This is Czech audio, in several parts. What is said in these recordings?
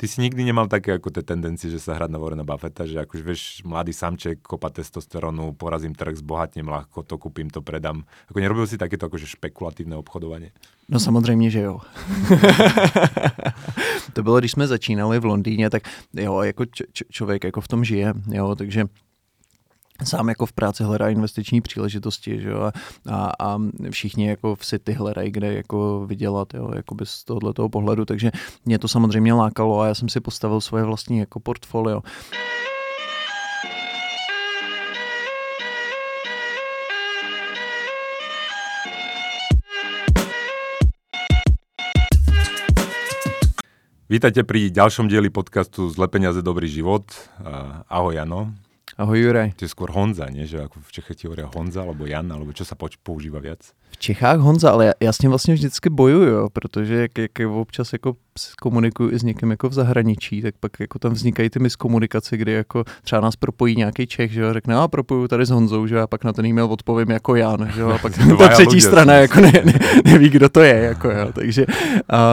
Ty si nikdy nemal také ako tie tendencie, že sa hrať na Warrena Buffetta, že akože vieš, mladý samček, kopa testosterónu, porazím trh, zbohatnem ľahko, to kúpim, to predám. Ako nerobil si takéto akože špekulatívne obchodovanie? No samozřejmě, že jo. to bylo, když jsme začínali v Londýně, tak jo, jako č- člověk jako v tom žije, jo, takže sám jako v práci hledá investiční příležitosti, že jo, a, a všichni jako v City hledají, kde jako vydělat, jo, jako bez tohoto pohledu, takže mě to samozřejmě lákalo a já jsem si postavil svoje vlastní jako portfolio. Vítajte pri ďalšom dieli podcastu Zle peniaze, dobrý život. Ahoj Jano. Ahoj Juraj. To je skôr Honza, nie? Že ako v Čechách ti hovoria Honza, alebo Jan, alebo čo sa používa viac? V Čechách Honza, ale já, já s tím vlastně vždycky bojuju, jo, protože jak, jak občas jako komunikuju i s někým jako v zahraničí, tak pak jako tam vznikají ty miskomunikace, kdy jako třeba nás propojí nějaký Čech, že jo, řekne, a propoju tady s Honzou, že jo, a pak na ten e-mail odpovím jako Jan, že jo, a pak ta třetí strana jako ne, ne, neví, kdo to je, jako jo, takže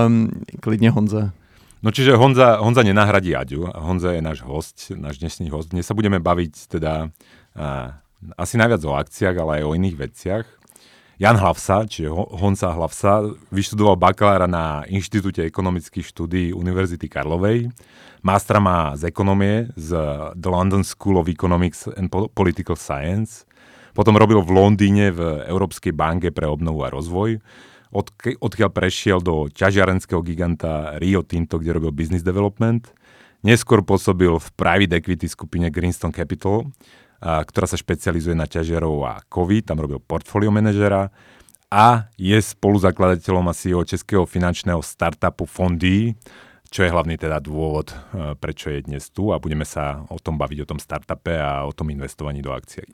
um, klidně Honza. No čiže Honza, Honza nenahradí Aďu. Honza je náš host, náš dnešný host. Dnes sa budeme baviť teda uh, asi najviac o akciách, ale aj o iných veciach. Jan Hlavsa, čiže Honza Hlavsa, vyštudoval bakalára na Inštitúte ekonomických štúdí Univerzity Karlovej. Mástra má z ekonomie z The London School of Economics and Political Science. Potom robil v Londýne v Európskej banke pre obnovu a rozvoj od, odkiaľ prešiel do ťažiarenského giganta Rio Tinto, kde robil business development. Neskôr pôsobil v private equity skupine Greenstone Capital, a, ktorá sa špecializuje na ťažiarov a kovy, tam robil portfolio manažera a je spoluzakladateľom a CEO českého finančného startupu Fondy, čo je hlavný teda dôvod, prečo je dnes tu a budeme sa o tom baviť, o tom startupe a o tom investovaní do akcií.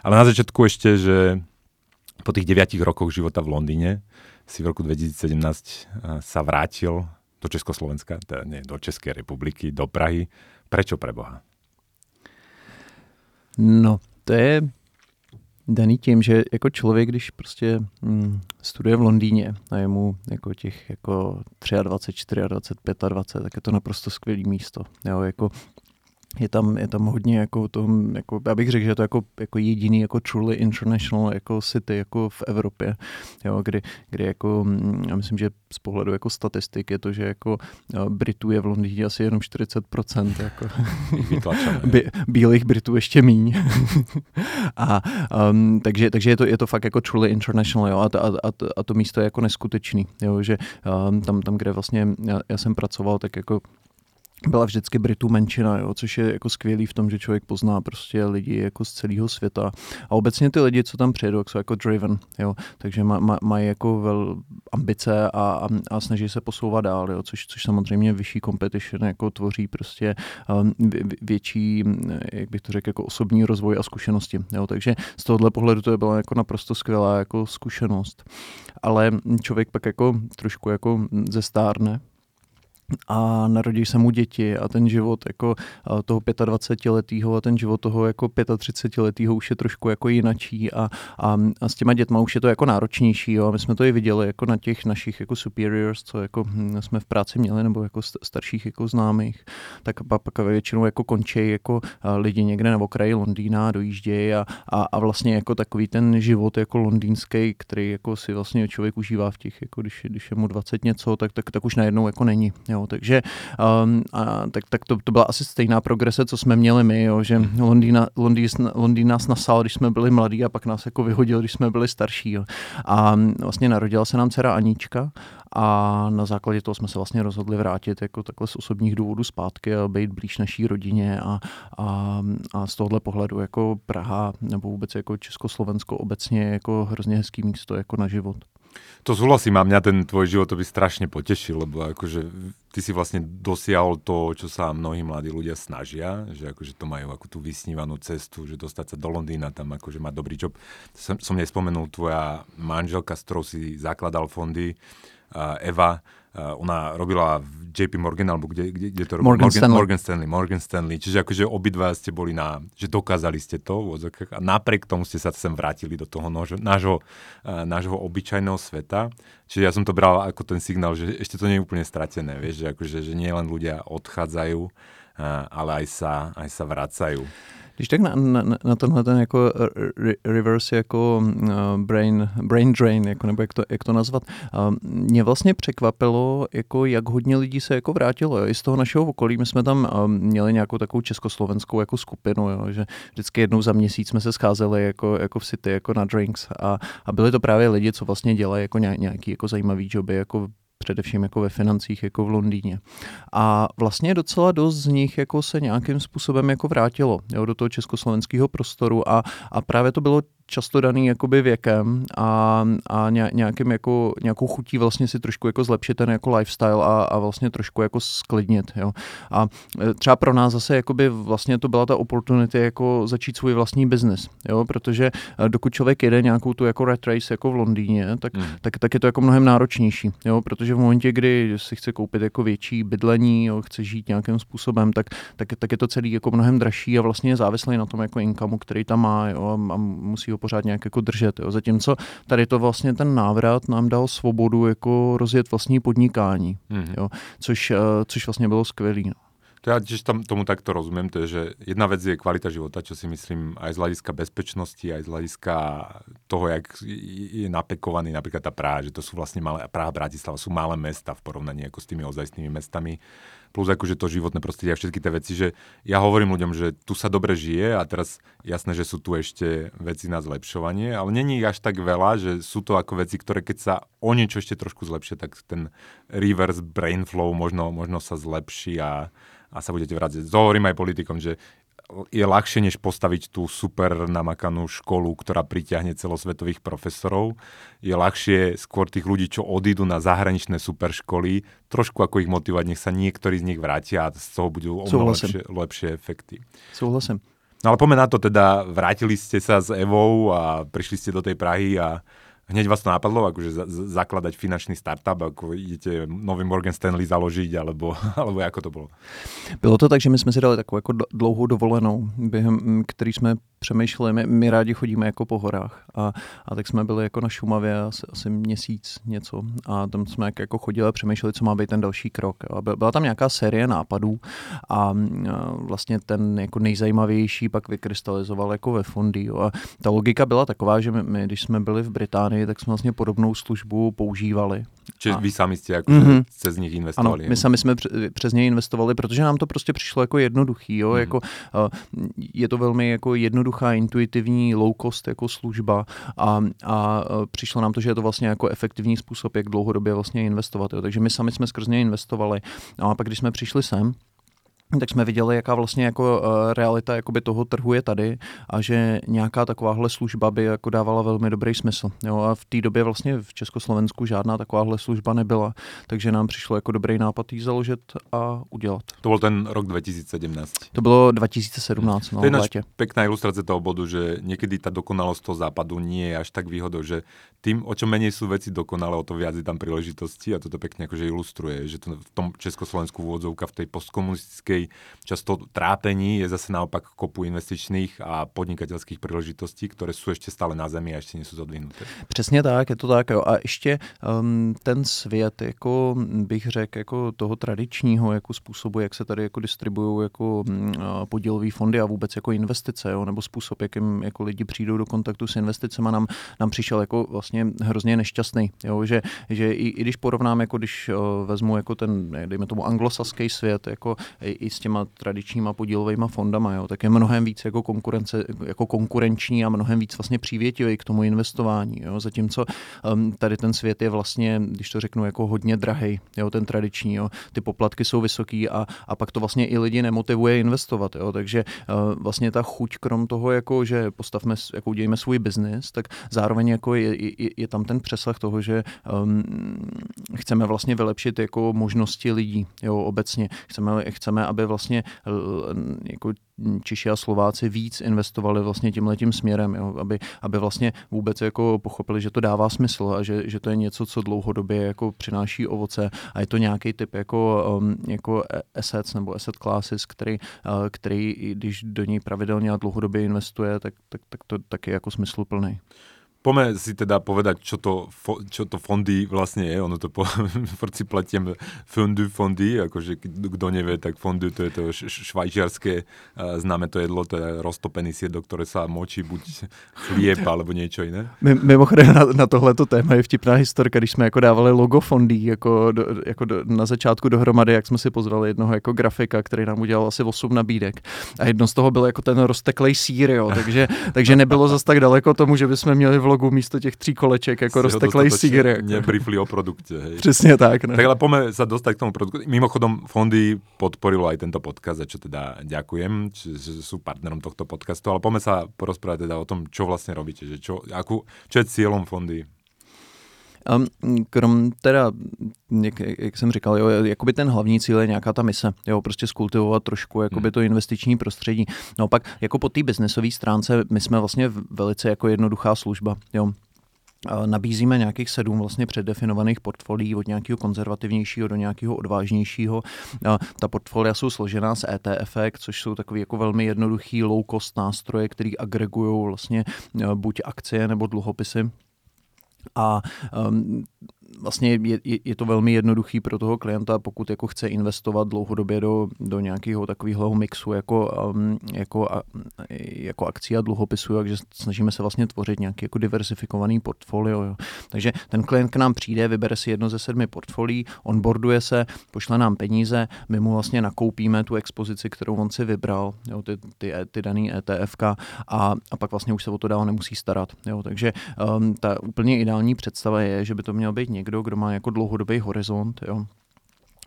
Ale na začiatku ešte, že po tých 9 rokoch života v Londýne si v roku 2017 eh, sa vrátil do Československa, teda nie, do České republiky, do Prahy. Prečo pre Boha? No, to je daný tím, že jako člověk, když prostě mm, studuje v Londýně a je mu jako těch jako 23, 24, 25, tak je to naprosto skvělé místo. Jo, jako je tam, je tam hodně jako to, jako, já bych řekl, že je to jako, jako jediný jako truly international jako city jako v Evropě, jo, kdy, kdy jako, mm, já myslím, že z pohledu jako statistik je to, že jako Britů je v Londýně asi jenom 40%, jako By, bílých Britů ještě míň. a, um, takže, takže je to, je to fakt jako truly international, jo, a, to, a, a, to, a to místo je jako neskutečný, jo, že um, tam, tam, kde vlastně já, já jsem pracoval, tak jako byla vždycky Britů menšina, jo, což je jako skvělý v tom, že člověk pozná prostě lidi jako z celého světa. A obecně ty lidi, co tam přijedou, jsou jako driven, jo, takže mají ma, mají jako vel ambice a, a, a, snaží se posouvat dál, jo, což, což samozřejmě vyšší competition jako tvoří prostě um, větší, jak bych to řekl, jako osobní rozvoj a zkušenosti. Jo, takže z tohohle pohledu to byla jako naprosto skvělá jako zkušenost. Ale člověk pak jako trošku jako zestárne, a narodí se mu děti a ten život jako toho 25-letého a ten život toho jako 35-letého už je trošku jako jinačí a, a, a, s těma dětma už je to jako náročnější. Jo. A my jsme to i viděli jako na těch našich jako superiors, co jako hm, jsme v práci měli, nebo jako starších jako známých, tak pak, většinou jako končí jako lidi někde na okraji Londýna, dojíždějí a, a, a, vlastně jako takový ten život jako londýnský, který jako si vlastně člověk užívá v těch, jako když, když je mu 20 něco, tak, tak, tak už najednou jako není. Jo. Jo. Takže um, a, tak, tak to, to byla asi stejná progrese, co jsme měli my, jo, že mhm. Londýna, Londýn, Londýn nás nasál, když jsme byli mladí a pak nás jako vyhodil, když jsme byli starší. Jo. A vlastně narodila se nám dcera Anička a na základě toho jsme se vlastně rozhodli vrátit jako takhle z osobních důvodů zpátky a být blíž naší rodině a, a, a z tohohle pohledu jako Praha nebo vůbec jako Československo obecně jako hrozně hezký místo jako na život. To súhlasím a mňa ten tvoj život to by strašne potešil, lebo akože ty si vlastne dosiahol to, čo sa mnohí mladí ľudia snažia, že akože to majú ako tú vysnívanú cestu, že dostať sa do Londýna, tam akože mať dobrý job. Som, som nespomenul tvoja manželka, s ktorou si zakladal fondy, Eva, ona robila v JP Morgan, alebo kde, kde, kde to robila? Morgan, Morgan Stanley. Morgan Stanley. Morgan Stanley. Čiže akože obidva ste boli na, že dokázali ste to a napriek tomu ste sa sem vrátili do toho nášho, nášho, nášho obyčajného sveta. Čiže ja som to bral ako ten signál, že ešte to nie je úplne stratené, vieš, že, akože, že nie len ľudia odchádzajú, ale aj sa, aj sa vracajú. Když tak na, na, na tenhle ten jako re, reverse jako brain, brain drain, jako, nebo jak to, jak to nazvat, mě vlastně překvapilo, jako jak hodně lidí se jako vrátilo. Jo. I z toho našeho okolí my jsme tam měli nějakou takovou československou jako skupinu, jo, že vždycky jednou za měsíc jsme se scházeli jako, jako v City, jako na drinks a, a byli to právě lidi, co vlastně dělají jako nějaký jako zajímavý joby, jako především jako ve financích jako v Londýně. A vlastně docela dost z nich jako se nějakým způsobem jako vrátilo jo, do toho československého prostoru a, a právě to bylo často daný jakoby věkem a, a nějakým jako, nějakou chutí vlastně si trošku jako zlepšit ten jako lifestyle a, a vlastně trošku jako sklidnit. Jo. A e, třeba pro nás zase jakoby vlastně to byla ta opportunity jako začít svůj vlastní biznis, jo, protože e, dokud člověk jede nějakou tu jako red race jako v Londýně, tak, mm. tak, tak je to jako mnohem náročnější, jo, protože v momentě, kdy si chce koupit jako větší bydlení, jo, chce žít nějakým způsobem, tak, tak, tak je to celý jako mnohem dražší a vlastně je závislý na tom jako inkamu, který tam má jo, a musí ho pořád nějak jako držet. Jo. Zatímco tady to vlastně ten návrat nám dal svobodu jako rozjet vlastní podnikání, mm-hmm. jo, což, eh, což vlastně bylo skvělé. No. To ja tiež tam, tomu takto rozumiem, to je, že jedna vec je kvalita života, čo si myslím aj z hľadiska bezpečnosti, aj z hľadiska toho, jak je napekovaný napríklad tá Praha, že to sú vlastne malé, Praha, Bratislava sú malé mesta v porovnaní ako s tými ozajstnými mestami plus akože to životné prostredie a všetky tie veci, že ja hovorím ľuďom, že tu sa dobre žije a teraz jasné, že sú tu ešte veci na zlepšovanie, ale není až tak veľa, že sú to ako veci, ktoré keď sa o niečo ešte trošku zlepšie, tak ten reverse brain flow možno, možno sa zlepší a, a sa budete vrátiť. Hovorím aj politikom, že je ľahšie, než postaviť tú super namakanú školu, ktorá pritiahne celosvetových profesorov. Je ľahšie skôr tých ľudí, čo odídu na zahraničné super školy, trošku ako ich motivovať, nech sa niektorí z nich vrátia a z toho budú o lepšie, lepšie efekty. Súhlasím. No ale poďme na to teda, vrátili ste sa s Evou a prišli ste do tej Prahy a Hneď vás to napadlo, akože za, zakladať finančný startup, ako idete nový Morgan Stanley založiť, alebo, alebo ako to bylo? Bylo to tak, že my jsme si dali takovou jako dlouhou dovolenou, během který jsme přemýšleli, my, my rádi chodíme jako po horách a, a tak jsme byli jako na Šumavě asi, asi měsíc něco a tam jsme jako chodili a přemýšleli, co má být ten další krok. A byla tam nějaká série nápadů a, a vlastně ten jako nejzajímavější pak vykrystalizoval jako ve fondy. A ta logika byla taková, že my, my když jsme byli v Británii, tak jsme vlastně podobnou službu používali. Čiže a... vy sami jste jako mm-hmm. se z nich investovali. Ano, my sami jsme přes něj investovali, protože nám to prostě přišlo jako jednoduchý. Jo? Mm-hmm. Jako, je to velmi jako jednoduchá, intuitivní, low cost jako služba a, a uh, přišlo nám to, že je to vlastně jako efektivní způsob, jak dlouhodobě vlastně investovat. Jo? Takže my sami jsme skrz něj investovali. A pak, když jsme přišli sem, tak jsme viděli, jaká vlastně jako uh, realita jakoby toho trhu je tady a že nějaká takováhle služba by jako dávala velmi dobrý smysl. Jo, a v té době vlastně v Československu žádná takováhle služba nebyla, takže nám přišlo jako dobrý nápad ji založit a udělat. To byl ten rok 2017. To bylo 2017, no, to je pekná ilustrace toho bodu, že někdy ta dokonalost toho západu nie je až tak výhodou, že tým, o čo menej sú veci dokonalé, o to viac je tam príležitosti a toto pekne akože ilustruje, že to v tom Československu úvodzovka v tej postkomunistickej tej často trápení je zase naopak kopu investičných a podnikateľských príležitostí, které jsou ještě stále na zemi a ještě nejsou zodvihnuté. Přesně tak, je to tak. Jo. A ještě um, ten svět, jako bych řekl, jako toho tradičního jako způsobu, jak se tady jako distribuují jako uh, podílové fondy a vůbec jako investice, jo, nebo způsob, jakým jako lidi přijdou do kontaktu s investicemi, nám, nám přišel jako vlastně hrozně nešťastný. Jo, že, že i, i, když porovnám, jako když uh, vezmu jako ten, dejme tomu anglosaský svět, jako i, i s těma tradičníma podílovými fondama, jo, tak je mnohem víc jako, konkurence, jako konkurenční a mnohem víc vlastně přívětivý k tomu investování. Jo. Zatímco um, tady ten svět je vlastně, když to řeknu, jako hodně drahý, jo, ten tradiční. Jo. Ty poplatky jsou vysoký a, a pak to vlastně i lidi nemotivuje investovat. Jo. Takže uh, vlastně ta chuť krom toho, jako, že postavme, jako udějeme svůj biznis, tak zároveň jako je, je, je tam ten přesah toho, že um, chceme vlastně vylepšit jako možnosti lidí jo, obecně. Chceme, chceme aby aby vlastně jako Češi a Slováci víc investovali vlastně tímhle tím směrem, jo, aby, aby vlastně vůbec jako pochopili, že to dává smysl a že, že to je něco, co dlouhodobě jako přináší ovoce a je to nějaký typ jako, um, jako assets nebo asset classes, který, uh, který když do něj pravidelně a dlouhodobě investuje, tak, tak, tak to tak je jako smysluplný. Poďme si teda povedať, čo to, čo to fondy vlastne je. Ono to po, si platím fondu fondy, akože kto nevie, tak fondu to je to švajčiarské známe to jedlo, to je roztopený siedok, ktoré sa močí buď chlieb alebo niečo iné. Mimochodem na, na tohleto téma je vtipná historka, když jsme jako dávali logo fondy jako, do, jako do, na začátku dohromady, jak jsme si pozvali jednoho jako grafika, který nám udělal asi 8 nabídek. A jedno z toho byl jako ten rozteklej sír, jo, takže, takže nebylo zas tak daleko tomu, že bychom měli v logu místo těch tří koleček jako rozteklej sír. Jako. Nebrifli o produktě. Hej. Přesně tak. Ne? Tak ale pojďme se dostat k tomu produktu. Mimochodom, fondy podporilo aj tento podcast, za čo teda ďakujem, že sú partnerom tohto podcastu, ale pojďme sa porozprávať teda o tom, čo vlastně robíte, že čo, akú, čo je cílom fondy. Um, krom teda, jak, jak jsem říkal, jo, jakoby ten hlavní cíl je nějaká ta mise, jo, prostě skultivovat trošku jakoby hmm. to investiční prostředí. No pak jako po té biznesové stránce my jsme vlastně velice jako jednoduchá služba, jo. Nabízíme nějakých sedm vlastně předdefinovaných portfolií od nějakého konzervativnějšího do nějakého odvážnějšího. Ta portfolia jsou složená z ETF, což jsou takový jako velmi jednoduchý low cost nástroje, které agregují vlastně buď akcie nebo dluhopisy a um, vlastně je, je, to velmi jednoduchý pro toho klienta, pokud jako chce investovat dlouhodobě do, do nějakého takového mixu jako, um, jako, a, jako akcí a dluhopisů, takže snažíme se vlastně tvořit nějaký jako diversifikovaný portfolio. Jo. Takže ten klient k nám přijde, vybere si jedno ze sedmi portfolií, onboarduje se, pošle nám peníze, my mu vlastně nakoupíme tu expozici, kterou on si vybral, jo, ty, ty, ty daný ETF a, a pak vlastně už se o to dál nemusí starat. Jo. Takže um, ta úplně ideální představa je, že by to měl být někdo, kdo má jako dlouhodobý horizont, jo,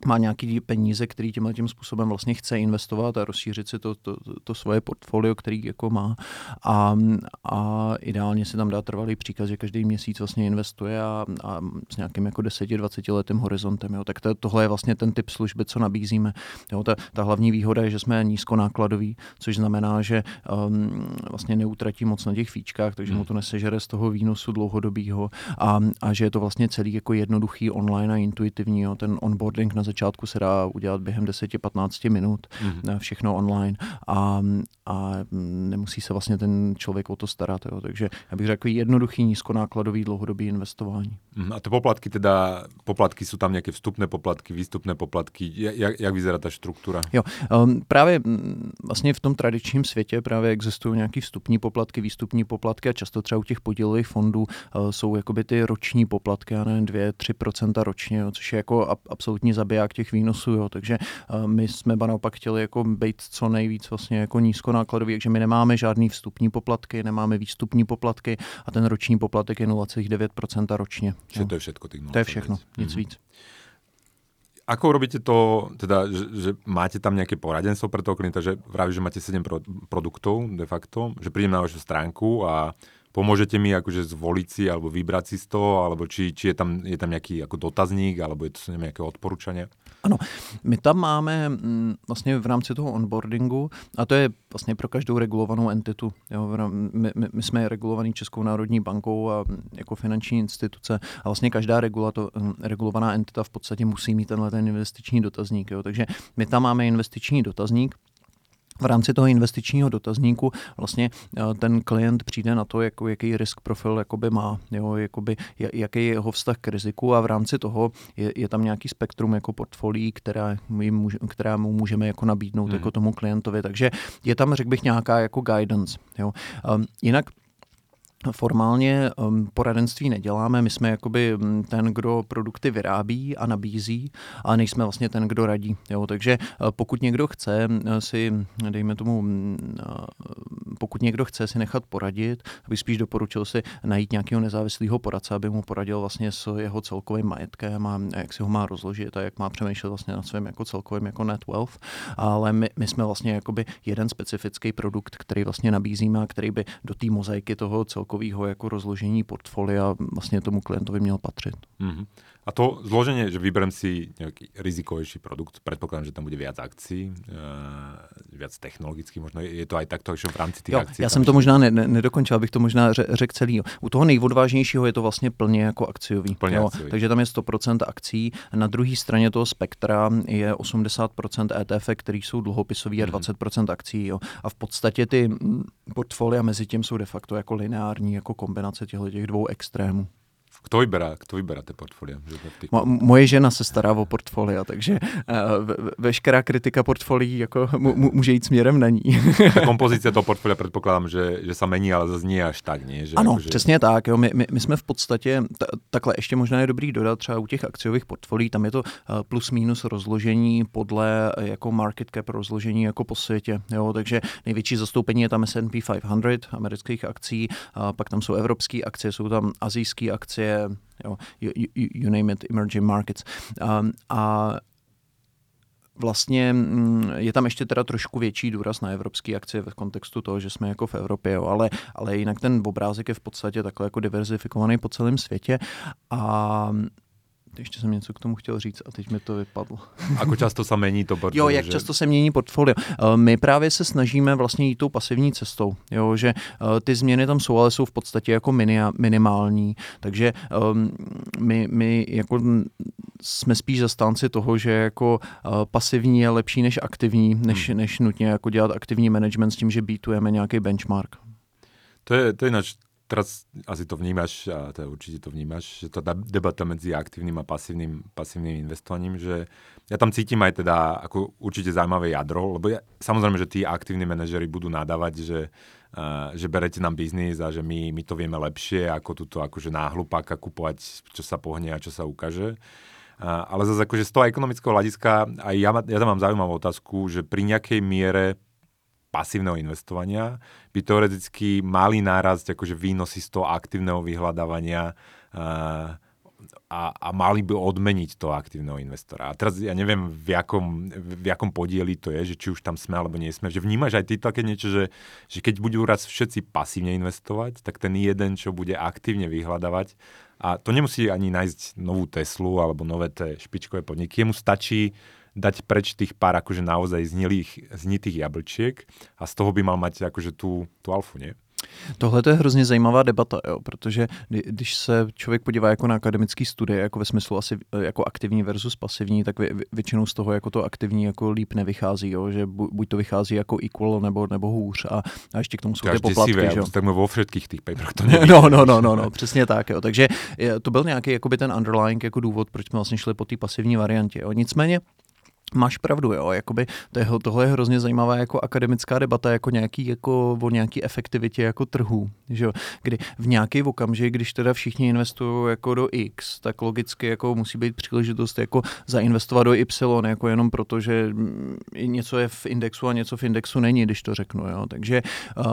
má nějaký peníze, který tímhle tím způsobem vlastně chce investovat a rozšířit si to, to, to svoje portfolio, který jako má a, a ideálně si tam dá trvalý příkaz, že každý měsíc vlastně investuje a, a s nějakým jako 10-20 letým horizontem. Jo. Tak to, tohle je vlastně ten typ služby, co nabízíme. Jo. Ta, ta hlavní výhoda je, že jsme nízkonákladový, což znamená, že um, vlastně neutratí moc na těch fíčkách, takže hmm. mu to nesežere z toho výnosu dlouhodobého a, a že je to vlastně celý jako jednoduchý online a intuitivní. Jo. Ten onboarding na začátku se dá udělat během 10-15 minut, mm-hmm. všechno online a, a nemusí se vlastně ten člověk o to starat. Jo. Takže já bych řekl jednoduchý, nízkonákladový, dlouhodobý investování. Mm, a ty poplatky teda, poplatky jsou tam nějaké vstupné poplatky, výstupné poplatky, jak, jak vyzerá ta struktura? Jo, um, právě vlastně v tom tradičním světě právě existují nějaké vstupní poplatky, výstupní poplatky a často třeba u těch podílových fondů uh, jsou jakoby ty roční poplatky, já nevím, 2-3% ročně, jo, což je jako absolutní zabiják zabiják těch výnosů, jo. takže uh, my jsme ba naopak chtěli jako být co nejvíc vlastně jako nízkonákladový, takže my nemáme žádný vstupní poplatky, nemáme výstupní poplatky a ten roční poplatek je 0,9% ročně. Že to je všechno. To je všechno, nic mm-hmm. víc. Ako robíte to, teda, že, že máte tam nejaké poradenstvo pre toho klienta, že vravíš, že máte 7 pro, produktov de facto, že prídem na vašu stránku a Pomôžete mi akože zvoliť si alebo vybrať si z toho, alebo či, či je, tam, je tam nejaký ako dotazník, alebo je to nejaké odporúčanie? Ano, my tam máme mm, vlastně v rámci toho onboardingu, a to je vlastně pro každou regulovanou entitu. Jo, my, my, my jsme regulovaný Českou národní bankou a jako finanční instituce a vlastně každá regulato, regulovaná entita v podstatě musí mít tenhle ten investiční dotazník. Jo. Takže my tam máme investiční dotazník, v rámci toho investičního dotazníku vlastně eh, ten klient přijde na to, jako, jaký risk profil jakoby má, jo, jakoby, jaký je jeho vztah k riziku a v rámci toho je, je tam nějaký spektrum jako portfolií, která, může, která mu můžeme jako nabídnout hmm. jako tomu klientovi. Takže je tam, řekl bych, nějaká jako guidance. Jo. Um, jinak Formálně um, poradenství neděláme, my jsme jakoby um, ten, kdo produkty vyrábí a nabízí, ale nejsme vlastně ten, kdo radí. Jo? Takže uh, pokud někdo chce uh, si, dejme tomu, uh, pokud někdo chce si nechat poradit, aby spíš doporučil si najít nějakého nezávislého poradce, aby mu poradil vlastně s jeho celkovým majetkem a jak si ho má rozložit a jak má přemýšlet vlastně na svém jako celkovým jako net wealth. Ale my, my jsme vlastně jakoby jeden specifický produkt, který vlastně nabízíme a který by do té mozaiky toho celkového celkového jako rozložení portfolia vlastně tomu klientovi měl patřit. Mm-hmm. A to zloženie, že vyberem si nejaký rizikovejší produkt, predpokladám, že tam bude viac akcií, uh, viac technologický, možno je to aj takto, že v rámci těch jo, akcí. Já jsem to možná ne, ne, nedokončil, abych to možná řekl celý. U toho nejodvážnějšího je to vlastně plně jako akciový. Plně jo, akciový. Takže tam je 100% akcí. Na druhé straně toho spektra je 80% ETF, který jsou dluhopisový a 20% mhm. akcí. Jo. A v podstatě ty mm, portfolia mezi tím jsou de facto jako lineární, jako kombinace těchto těch dvou extrémů. Kto vyberá, kto vyberá ty portfolia? Mo, moje žena se stará o portfolia, takže uh, ve, veškerá kritika portfolií jako může jít směrem na ní. Ta kompozice toho portfolia předpokládám, že, že se mení, ale zase až tak, nie? Že ano, jako, že... přesně tak. Jo. My, my, my jsme v podstatě, t- takhle ještě možná je dobrý dodat třeba u těch akciových portfolií, tam je to uh, plus minus rozložení podle uh, jako market cap rozložení jako po světě. Jo. Takže největší zastoupení je tam S&P 500 amerických akcí, uh, pak tam jsou evropské akcie, jsou tam azijské akcie, jo, you, you, you name it, emerging markets. Um, a vlastně mm, je tam ještě teda trošku větší důraz na evropské akcie v kontextu toho, že jsme jako v Evropě, jo, ale, ale jinak ten obrázek je v podstatě takhle jako diverzifikovaný po celém světě a ještě jsem něco k tomu chtěl říct a teď mi to vypadlo. Ako často se mění to portfolio? Jo, jak že... často se mění portfolio. Eh, my právě se snažíme vlastně jít tou pasivní cestou, jo, že eh, ty změny tam jsou, ale jsou v podstatě jako minia, minimální, takže um, my, my jako jsme spíš zastánci toho, že jako uh, pasivní je lepší než aktivní, než, hmm. než nutně jako dělat aktivní management s tím, že beatujeme nějaký benchmark. To je, to je nač teraz asi to vnímaš, a teda určite to vnímaš, že tá debata medzi aktívnym a pasívnym, pasívnym investovaním, že ja tam cítim aj teda ako určite zaujímavé jadro, lebo ja, samozrejme, že tí aktívni manažery budú nadávať, že, uh, že berete nám biznis a že my, my to vieme lepšie, ako túto akože náhlupáka kupovať, čo sa pohne a čo sa ukáže. Uh, ale zase akože z toho ekonomického hľadiska aj ja, ja tam mám zaujímavú otázku, že pri nejakej miere pasívneho investovania by teoreticky mali nárazť akože výnosy z toho aktívneho vyhľadávania uh, a, a mali by odmeniť toho aktívneho investora. A teraz ja neviem, v jakom, v jakom podieli to je, že či už tam sme alebo nie sme. Že vnímaš aj ty také niečo, že, že keď budú raz všetci pasívne investovať, tak ten jeden, čo bude aktívne vyhľadávať, a to nemusí ani nájsť novú Teslu alebo nové té špičkové podniky, jemu stačí dať preč tých pár akože naozaj znilých, znitých jablčiek a z toho by mal mať akože tú, tú alfu, nie? Tohle je hrozně zajímavá debata, jo, protože když se člověk podívá jako na akademický studie, jako ve smyslu asi jako aktivní versus pasivní, tak většinou z toho jako to aktivní jako líp nevychází, jo, že buď to vychází jako equal nebo, nebo hůř a, a ještě k tomu jsou ty poplatky. Děsivé, že? tak vo všetkých těch paperech to neví. No, no, no, no, no, přesně tak, jo. Takže to byl nějaký jakoby ten underlying jako důvod, proč jsme vlastně šli po té pasivní variantě. Jo. Nicméně Máš pravdu, jo, jakoby tohle je hrozně zajímavá jako akademická debata jako nějaký, jako o nějaký efektivitě jako trhu, že jo, kdy v nějaký okamžik, když teda všichni investují jako do X, tak logicky jako musí být příležitost jako zainvestovat do Y, jako jenom proto, že mm, něco je v indexu a něco v indexu není, když to řeknu, jo, takže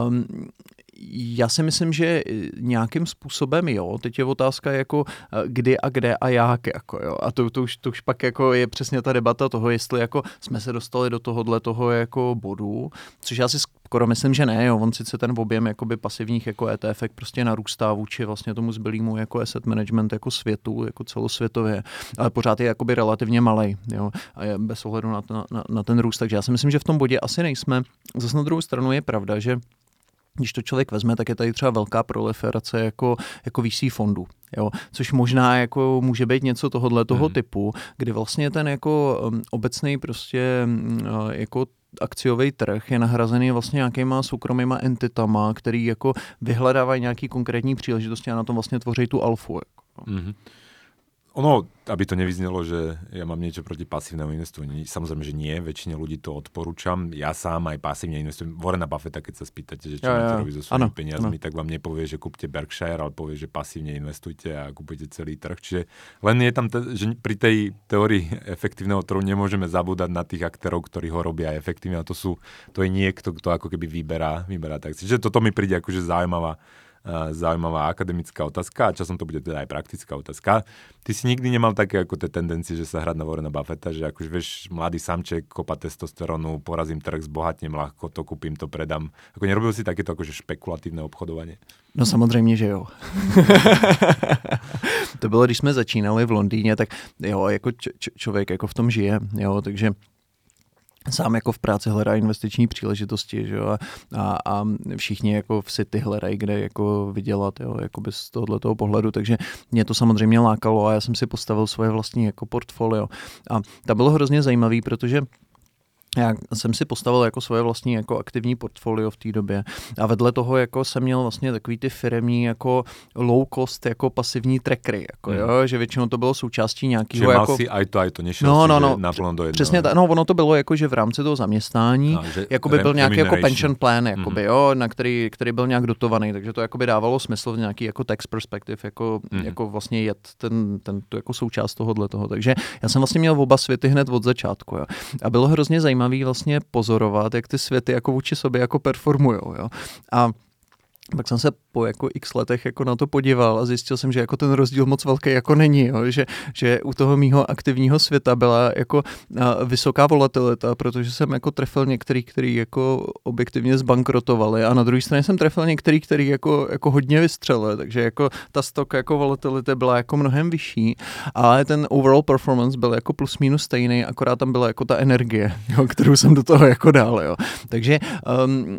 um, já si myslím, že eh, nějakým způsobem jo, teď je otázka jako eh, kdy a kde a jak, jako jo. A to, to, už, to už pak jako je přesně ta debata toho, jestli jako jsme se dostali do tohohle toho jako bodu, což já si skoro myslím, že ne, jo. on sice ten objem jakoby pasivních jako ETF prostě narůstá vůči vlastně tomu zbylýmu jako asset management jako světu, jako celosvětově, ale pořád je jakoby relativně malý, jo, a je bez ohledu na, na, na ten růst, takže já si myslím, že v tom bodě asi nejsme. Zase na druhou stranu je pravda, že když to člověk vezme, tak je tady třeba velká proliferace jako, jako VC fondů. Jo, což možná jako může být něco tohohle toho hmm. typu, kdy vlastně ten jako um, obecný prostě um, jako akciový trh je nahrazený vlastně nějakýma soukromýma entitama, který jako vyhledávají nějaký konkrétní příležitosti a na tom vlastně tvoří tu alfu. Jako. Mm-hmm. Ono, aby to nevyznelo, že ja mám niečo proti pasívnemu investovaniu. Samozrejme, že nie, väčšine ľudí to odporúčam. Ja sám aj pasívne investujem. Warrena Buffetta, keď sa spýtate, že čo ja, máte ja. robiť so svojimi peniazmi, ano. tak vám nepovie, že kúpte Berkshire, ale povie, že pasívne investujte a kúpite celý trh. Čiže len je tam, te, že pri tej teórii efektívneho trhu nemôžeme zabúdať na tých aktérov, ktorí ho robia efektívne. A to sú, to je niekto, kto ako keby vyberá, vyberá tak. Čiže toto mi príde akože zaujímavá zaujímavá akademická otázka a časom to bude teda aj praktická otázka. Ty si nikdy nemal také ako tie tendencie, že sa hrať na Warrena Buffetta, že akože vieš, mladý samček, kopa testosterónu, porazím trh, zbohatnem ľahko, to kúpim, to predám. Ako nerobil si takéto akože špekulatívne obchodovanie? No samozřejmě, že jo. to bylo, když jsme začínali v Londýně, tak jo, jako č- člověk jako v tom žije, jo, takže sám jako v práci hledá investiční příležitosti, že jo, a, a, všichni jako v City hledají, kde jako vydělat, jo, jako bez tohoto pohledu, takže mě to samozřejmě lákalo a já jsem si postavil svoje vlastní jako portfolio. A to bylo hrozně zajímavý, protože já jsem si postavil jako svoje vlastní jako aktivní portfolio v té době a vedle toho jako jsem měl vlastně takový ty firmní jako low cost jako pasivní trackery, jako hmm. jo, že většinou to bylo součástí nějakého jako... si aj to, aj to, nešel no, no, no, naplno do jednoho. Přesně tak, no ono to bylo jako, že v rámci toho zaměstnání no, jako by byl nějaký jako pension plan, jakoby, hmm. jo, na který, který byl nějak dotovaný, takže to jako by dávalo smysl v nějaký jako tax perspective, jako, hmm. jako vlastně jet ten, ten, tu jako součást tohohle toho, takže já jsem vlastně měl oba světy hned od začátku, jo. A bylo hrozně zajímavé zajímavý vlastně pozorovat, jak ty světy jako vůči sobě jako performujou. Jo. A pak jsem se po jako x letech jako na to podíval a zjistil jsem, že jako ten rozdíl moc velký jako není, jo? Že, že u toho mýho aktivního světa byla jako vysoká volatilita, protože jsem jako trefil některý, který jako objektivně zbankrotovali a na druhé straně jsem trefil některý, který jako, jako hodně vystřelil, takže jako ta stok jako volatility byla jako mnohem vyšší, ale ten overall performance byl jako plus minus stejný, akorát tam byla jako ta energie, jo, kterou jsem do toho jako dal, jo. Takže um,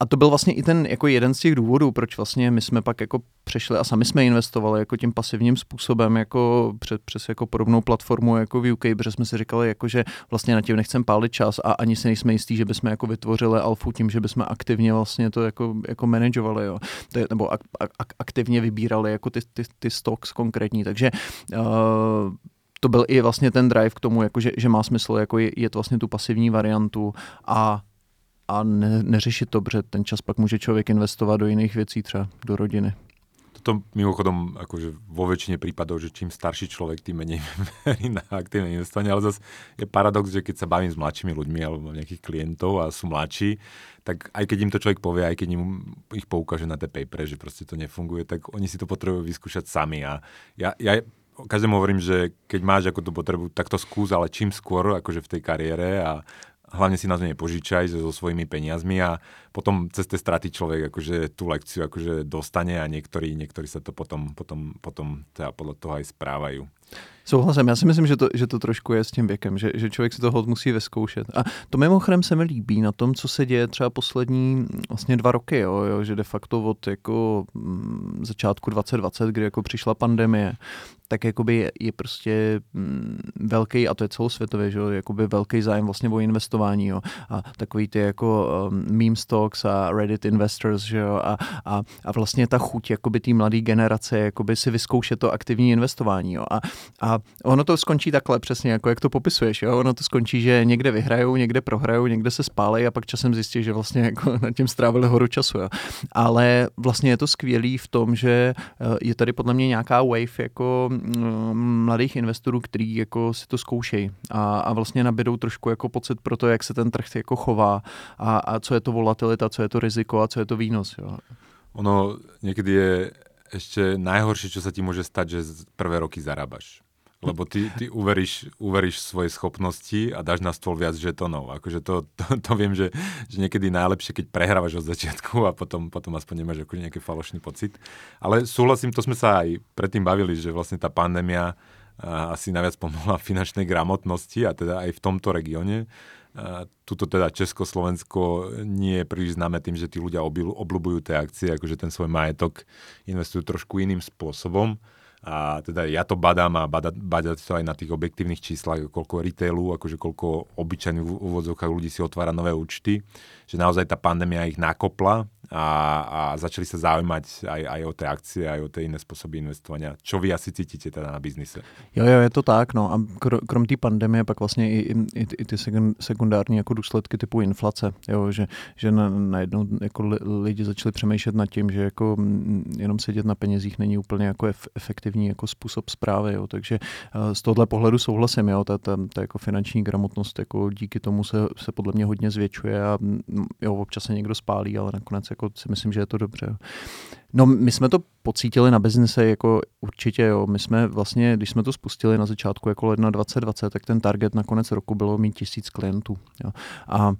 a to byl vlastně i ten jako jeden z těch důvodů, proč vlastně my jsme pak jako přešli a sami jsme investovali jako tím pasivním způsobem jako před, přes jako podobnou platformu jako v UK, protože jsme si říkali, jako, že vlastně na tím nechcem pálit čas a ani si nejsme jistí, že bychom jako vytvořili alfu tím, že bychom aktivně vlastně to jako, jako manageovali, jo. Nebo ak, ak, aktivně vybírali jako ty, ty, ty stocks konkrétní, takže uh, to byl i vlastně ten drive k tomu, jako že, že má smysl jako je, je to vlastně tu pasivní variantu a a ne, neřešit to, protože ten čas pak může člověk investovat do jiných věcí, třeba do rodiny. To mimochodom, akože vo väčšine prípadov, že čím starší človek, tým menej verí na aktívne investovanie, ale zase je paradox, že keď sa bavím s mladšími ľuďmi alebo nejakých klientov a sú mladší, tak aj keď im to človek povie, aj keď im ich poukáže na tie papere, že proste to nefunguje, tak oni si to potrebujú vyskúšať sami. A ja, ja každému hovorím, že keď máš ako tú potrebu, tak to skús, ale čím skôr akože v tej kariére a hlavne si na to nepožičaj so svojimi peniazmi a potom cez tie straty človek akože tú lekciu akože dostane a niektorí, niektorí sa to potom, potom, potom teda podľa toho aj správajú. Souhlasím, já si myslím, že to, že to trošku je s tím věkem, že, že člověk si to musí vyzkoušet. A to mimochodem se mi líbí na tom, co se děje třeba poslední vlastně dva roky, jo, jo, že de facto od jako mm, začátku 2020, kdy jako přišla pandemie, tak jakoby je, je prostě mm, velký, a to je celosvětově, že jakoby velký zájem vlastně o investování, jo, a takový ty jako um, meme stocks a Reddit investors, že jo, a, a, a vlastně ta chuť jakoby té mladé generace, jakoby si vyzkoušet to aktivní investování, jo, a, a ono to skončí takhle přesně, jako jak to popisuješ, jo, ono to skončí, že někde vyhrajou, někde prohrajou, někde se spálej a pak časem zjistí, že vlastně jako nad tím strávili horu času, jo. Ale vlastně je to skvělý v tom, že eh, je tady podle mě nějaká wave jako Mm, mladých investorů, kteří jako si to zkoušejí a, a vlastně nabídou trošku jako pocit pro to, jak se ten trh jako chová a, a co je to volatilita, co je to riziko a co je to výnos. Jo. Ono někdy je ještě najhorší, co se ti může stát, že prvé roky zarábaš lebo ty, ty uveríš, uveríš svoje schopnosti a dáš na stôl viac žetonov. Akože to, to, to viem, že, že niekedy najlepšie, keď prehrávaš od začiatku a potom, potom aspoň nemáš akože nejaký falošný pocit. Ale súhlasím, to sme sa aj predtým bavili, že vlastne tá pandémia asi najviac pomohla finančnej gramotnosti a teda aj v tomto regióne. Tuto teda Československo nie je príliš známe tým, že tí ľudia obľúbujú tie akcie, akože ten svoj majetok investujú trošku iným spôsobom. A teda ja to badám a badať, badať to aj na tých objektívnych číslach, koľko retailu, akože koľko obyčajných úvodzovkách ľudí si otvára nové účty, že naozaj tá pandémia ich nakopla a, a začali sa zaujímať aj, aj o tie akcie, aj o tie iné spôsoby investovania. Čo vy asi cítite teda na biznise? Jo, jo, je to tak, no a kr- krom té pandemie pak vlastně i, i, i ty sekundární jako důsledky typu inflace, jo, že, že na, najednou jako lidi začali přemýšlet nad tím, že jako jenom sedět na penězích není úplně jako efektivní jako způsob zprávy, jo, takže z tohohle pohledu souhlasím, jo, ta, ta, ta jako finanční gramotnost jako díky tomu se, se podle mě hodně zvětšuje a jo, občas se někdo spálí, ale nakonec jako jako si myslím, že je to dobře. No, my jsme to pocítili na biznise jako určitě, jo. My jsme vlastně, když jsme to spustili na začátku jako ledna 2020, tak ten target na konec roku bylo mít tisíc klientů. Jo. A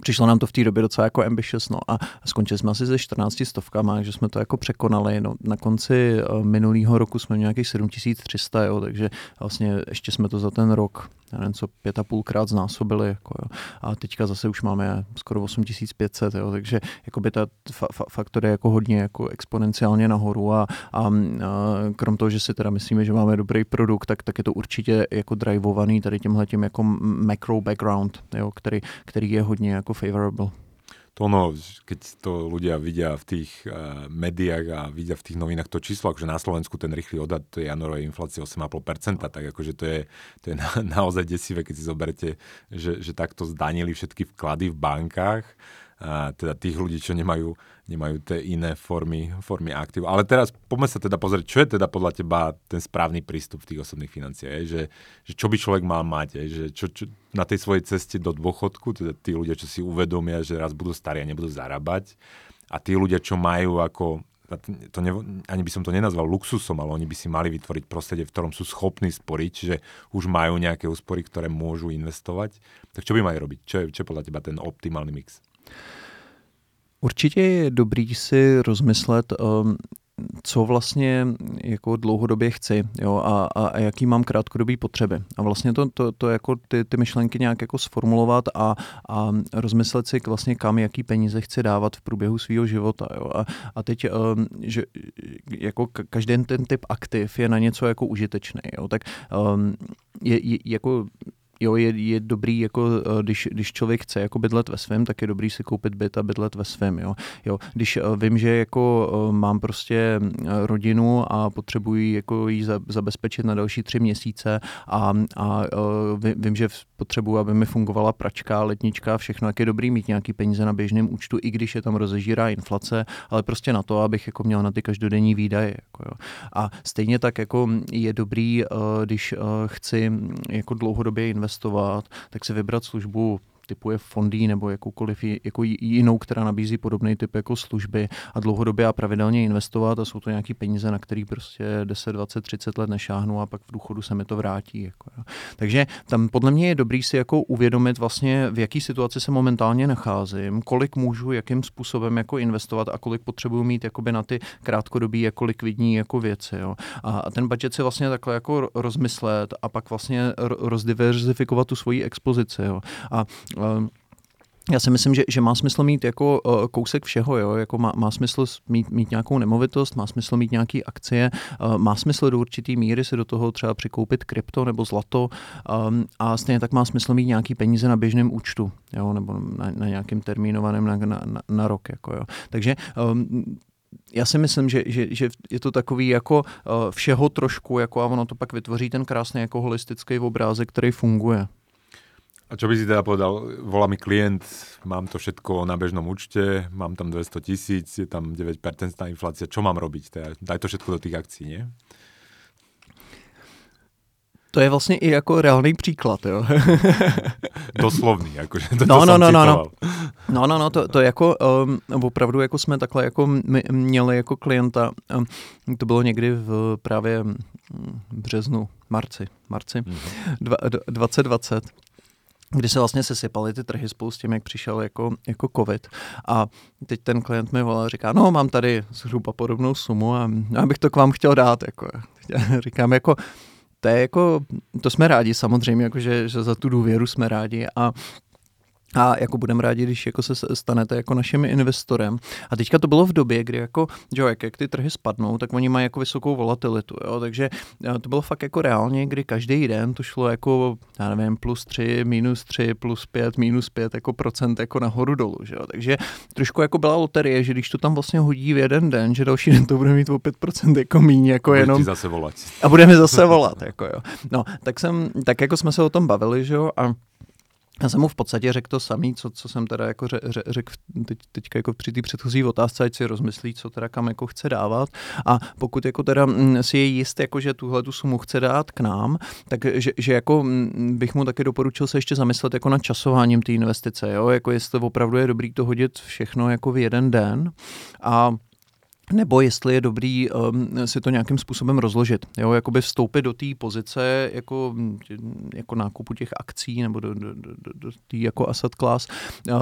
Přišlo nám to v té době docela jako ambitious, no a skončili jsme asi ze 14 stovkama, že jsme to jako překonali, no na konci uh, minulého roku jsme měli nějakých 7300, jo, takže vlastně ještě jsme to za ten rok já nevím, co pět a půlkrát znásobili. Jako, jo. A teďka zase už máme skoro 8500, jo, takže by ta fa- fa- faktor je jako hodně jako exponenciálně nahoru a, a, a, krom toho, že si teda myslíme, že máme dobrý produkt, tak, tak je to určitě jako drivovaný tady tímhle tím jako macro background, jo, který, který je hodně jako favorable? To ono, keď to ľudia vidia v tých uh, médiách a vidia v tých novinách to číslo, akože na Slovensku ten rýchly odhad, to je januárovej inflácie 8,5%, tak akože to je, to je na, naozaj desivé, keď si zoberete, že, že takto zdanili všetky vklady v bankách. a teda tých ľudí, čo nemajú, nemajú tie iné formy, formy aktív. Ale teraz poďme sa teda pozrieť, čo je teda podľa teba ten správny prístup v tých osobných financiách, že, že čo by človek mal mať, že čo, čo, na tej svojej ceste do dôchodku, teda tí ľudia, čo si uvedomia, že raz budú starí a nebudú zarábať a tí ľudia, čo majú ako to ne, ani by som to nenazval luxusom, ale oni by si mali vytvoriť prostredie, v ktorom sú schopní sporiť, čiže už majú nejaké úspory, ktoré môžu investovať. Tak čo by mali robiť? Čo je, čo je podľa teba ten optimálny mix? Určitě je dobrý si rozmyslet, um, co vlastně jako dlouhodobě chci jo, a, a, a jaký mám krátkodobý potřeby. A vlastně to, to, to jako ty, ty myšlenky nějak jako sformulovat a, a rozmyslet si vlastně kam, jaký peníze chci dávat v průběhu svého života. Jo. A, a teď, um, že jako každý ten typ aktiv je na něco jako užitečný. Jo. Tak um, je, je, jako jo, je, je dobrý, jako, eh, když, když člověk chce jako bydlet ve svém, tak je dobrý si koupit byt a bydlet ve svém. Jo. Jo, když eh, vím, že jako eh, mám prostě rodinu a potřebuji jako ji zabezpečit na další tři měsíce a, a vím, že potřebuji, aby mi fungovala pračka, letnička, všechno, jak je dobrý mít nějaký peníze na běžném účtu, i když je tam rozežírá inflace, ale prostě na to, abych jako měl na ty každodenní výdaje. Jako jo. A stejně tak jako je dobrý, když chci jako dlouhodobě investovat investovat, tak si vybrat službu typu je Fondy nebo jakoukoliv jako jinou, která nabízí podobný typ jako služby a dlouhodobě a pravidelně investovat a jsou to nějaký peníze, na který prostě 10, 20, 30 let nešáhnu a pak v důchodu se mi to vrátí. Jako, jo. Takže tam podle mě je dobrý si jako uvědomit vlastně, v jaký situaci se momentálně nacházím, kolik můžu, jakým způsobem jako investovat a kolik potřebuju mít jakoby na ty krátkodobí jako likvidní jako věci. Jo. A ten budget si vlastně takhle jako rozmyslet a pak vlastně rozdiverzifikovat tu svoji expozici. Jo. A já si myslím, že, že má smysl mít jako uh, kousek všeho, jo? Jako má, má smysl mít, mít nějakou nemovitost, má smysl mít nějaké akcie, uh, má smysl do určitý míry si do toho třeba přikoupit krypto nebo zlato um, a stejně tak má smysl mít nějaký peníze na běžném účtu, jo? nebo na, na nějakým termínovaném na, na, na, na rok. Jako, jo? Takže um, já si myslím, že, že, že je to takový jako uh, všeho trošku, jako a ono to pak vytvoří ten krásný jako holistický obrázek, který funguje. A čo by si teda povedal, volá mi klient, mám to všetko na bežnom účte, mám tam 200 tisíc, je tam 9% inflácia, čo mám robiť? Teda daj to všetko do tých akcí, nie? To je vlastně i jako reálný příklad, jo. Doslovný, jakože to, no, to no, no, no, no. No, no, no, to, to jako um, opravdu jako jsme takhle jako my, měli jako klienta, um, to bylo někdy v právě březnu, marci, marci mm-hmm. dva, 2020 kdy se vlastně sesypaly ty trhy spolu s tím, jak přišel jako, jako covid. A teď ten klient mi volá a říká, no mám tady zhruba podobnou sumu a já bych to k vám chtěl dát. Jako. Říkám, jako to je jako, to jsme rádi samozřejmě, jako že, že za tu důvěru jsme rádi a a jako budeme rádi, když jako se stanete jako naším investorem. A teďka to bylo v době, kdy jako, že jak, jak ty trhy spadnou, tak oni mají jako vysokou volatilitu, jo? takže eh, to bylo fakt jako reálně, kdy každý den to šlo jako, já nevím, plus 3, minus 3, plus 5, minus 5 jako procent jako nahoru dolů, že jo? takže trošku jako byla loterie, že když to tam vlastně hodí v jeden den, že další den to bude mít o 5% jako míň, jako bude jenom. zase volat. A budeme zase volat, jako jo. No, tak jsem, tak jako jsme se o tom bavili, že jo, a Já jsem mu v podstatě řekl to samé, co, co jsem teda jako ře, ře, řekl teď, teďka jako při té předchozí otázce, ať si rozmyslí, co teda kam jako chce dávat. A pokud jako teda mm, si je jist, jako že tuhle tu sumu chce dát k nám, tak že, že jako mm, bych mu taky doporučil se ještě zamyslet jako nad časováním té investice, jo? jako jestli opravdu je dobrý to hodit všechno jako v jeden den a nebo jestli je dobrý um, si to nějakým způsobem rozložit. Jo, jakoby vstoupit do té pozice jako, jako nákupu těch akcí nebo do, do, do, do té jako asset class uh,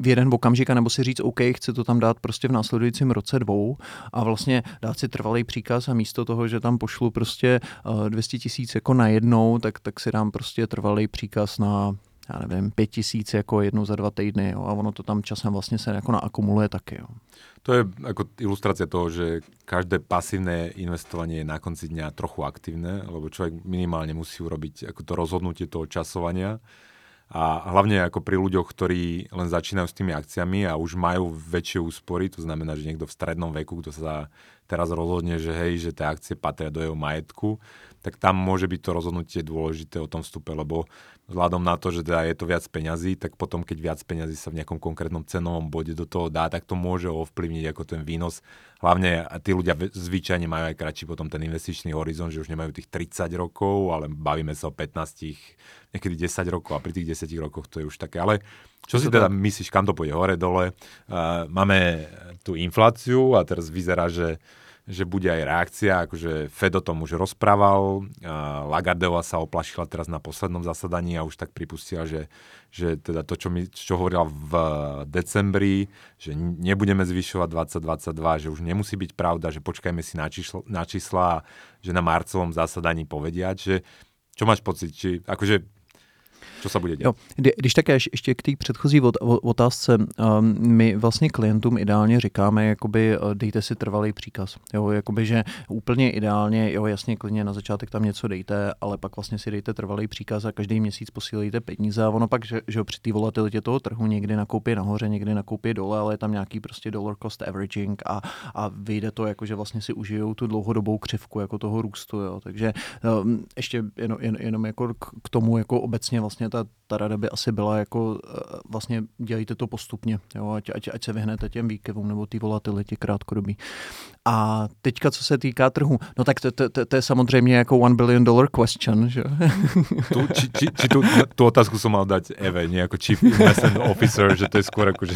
v jeden okamžik, nebo si říct, OK, chci to tam dát prostě v následujícím roce dvou a vlastně dát si trvalý příkaz a místo toho, že tam pošlu prostě uh, 200 tisíc jako najednou, tak, tak si dám prostě trvalý příkaz na já nevím, pět tisíc jako jednou za dva týdny jo, a ono to tam časem vlastně se jako naakumuluje taky. Jo. To je ako ilustrácia toho, že každé pasívne investovanie je na konci dňa trochu aktívne, lebo človek minimálne musí urobiť ako to rozhodnutie toho časovania. A hlavne ako pri ľuďoch, ktorí len začínajú s tými akciami a už majú väčšie úspory, to znamená, že niekto v strednom veku, kto sa teraz rozhodne, že hej, že tie akcie patria do jeho majetku, tak tam môže byť to rozhodnutie dôležité o tom vstupe, lebo vzhľadom na to, že teda je to viac peňazí, tak potom, keď viac peňazí sa v nejakom konkrétnom cenovom bode do toho dá, tak to môže ovplyvniť ako ten výnos. Hlavne tí ľudia zvyčajne majú aj kratší potom ten investičný horizont, že už nemajú tých 30 rokov, ale bavíme sa o 15, niekedy 10 rokov a pri tých 10 rokoch to je už také. Ale čo si teda myslíš, kam to pôjde hore, dole? Uh, máme tú infláciu a teraz vyzerá, že že bude aj reakcia, akože Fed o tom už rozprával, Lagardeva sa oplašila teraz na poslednom zasadaní a už tak pripustila, že, že teda to, čo, mi, čo hovorila v decembri, že nebudeme zvyšovať 2022, že už nemusí byť pravda, že počkajme si na, číslo, na čísla, že na marcovom zasadaní povedia, že čo máš pocit, či akože co se bude dělat? Jo, když také ještě k té předchozí otázce, um, my vlastně klientům ideálně říkáme, jakoby uh, dejte si trvalý příkaz. Jo, jakoby, že úplně ideálně, jo, jasně, klidně na začátek tam něco dejte, ale pak vlastně si dejte trvalý příkaz a každý měsíc posílejte peníze a ono pak, že, že při té volatilitě toho trhu někdy nakoupí nahoře, někdy nakoupí dole, ale je tam nějaký prostě dollar cost averaging a, a vyjde to, jako že vlastně si užijou tu dlouhodobou křivku jako toho růstu. Jo. Takže um, ještě jenom, jen, jenom jako k tomu jako obecně vlastně ta, ta rada by asi byla jako eh, vlastně dělejte to postupně, jo, ať, ať, ať se vyhnete těm výkyvům nebo té volatilitě krátkodobí. A teďka, co se týká trhu, no tak to, to, to, to je samozřejmě jako one billion dollar question, že? Tu, či, či, či tu, tu otázku jsem mal dať Eve, jako chief investment officer, že to je skoro jako, že...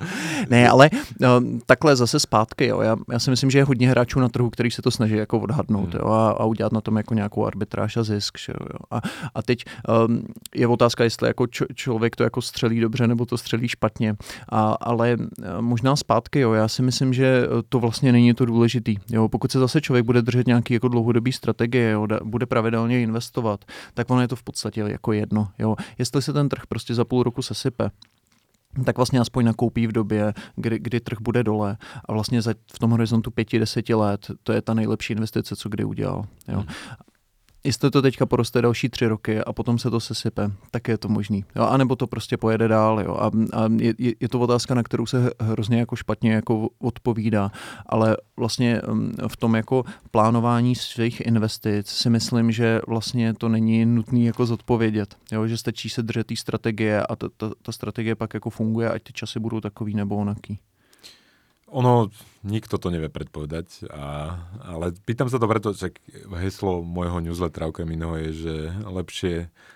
ne, ale no, takhle zase zpátky, jo. Já, já si myslím, že je hodně hráčů na trhu, který se to snaží jako odhadnout, hmm. jo, a, a udělat na tom jako nějakou arbitráž a zisk, že jo. A, a teď um, je otázka, jestli jako č- člověk to jako střelí dobře nebo to střelí špatně. A, ale e, možná zpátky, jo, já si myslím, že to vlastně není to důležitý. Jo. Pokud se zase člověk bude držet nějaký jako dlouhodobý strategie, jo, bude pravidelně investovat, tak ono je to v podstatě jako jedno. Jo. Jestli se ten trh prostě za půl roku sesype, tak vlastně aspoň nakoupí v době, kdy, kdy trh bude dole a vlastně za, v tom horizontu pěti, deseti let to je ta nejlepší investice, co kdy udělal. Jo. Jestli to teďka poroste další tři roky a potom se to sesype, tak je to možný. Jo? A nebo to prostě pojede dál. Jo? A, a je, je, to otázka, na kterou se hrozně jako špatně jako odpovídá. Ale vlastně um, v tom jako plánování svých investic si myslím, že vlastně to není nutné jako zodpovědět. Jo? Že stačí se držet té strategie a ta, ta, ta strategie pak jako funguje, ať ty časy budou takový nebo onaký. Ono, nikto to nevie predpovedať, a, ale pýtam sa to preto, že heslo môjho newslettera okrem iného je, že lepšie,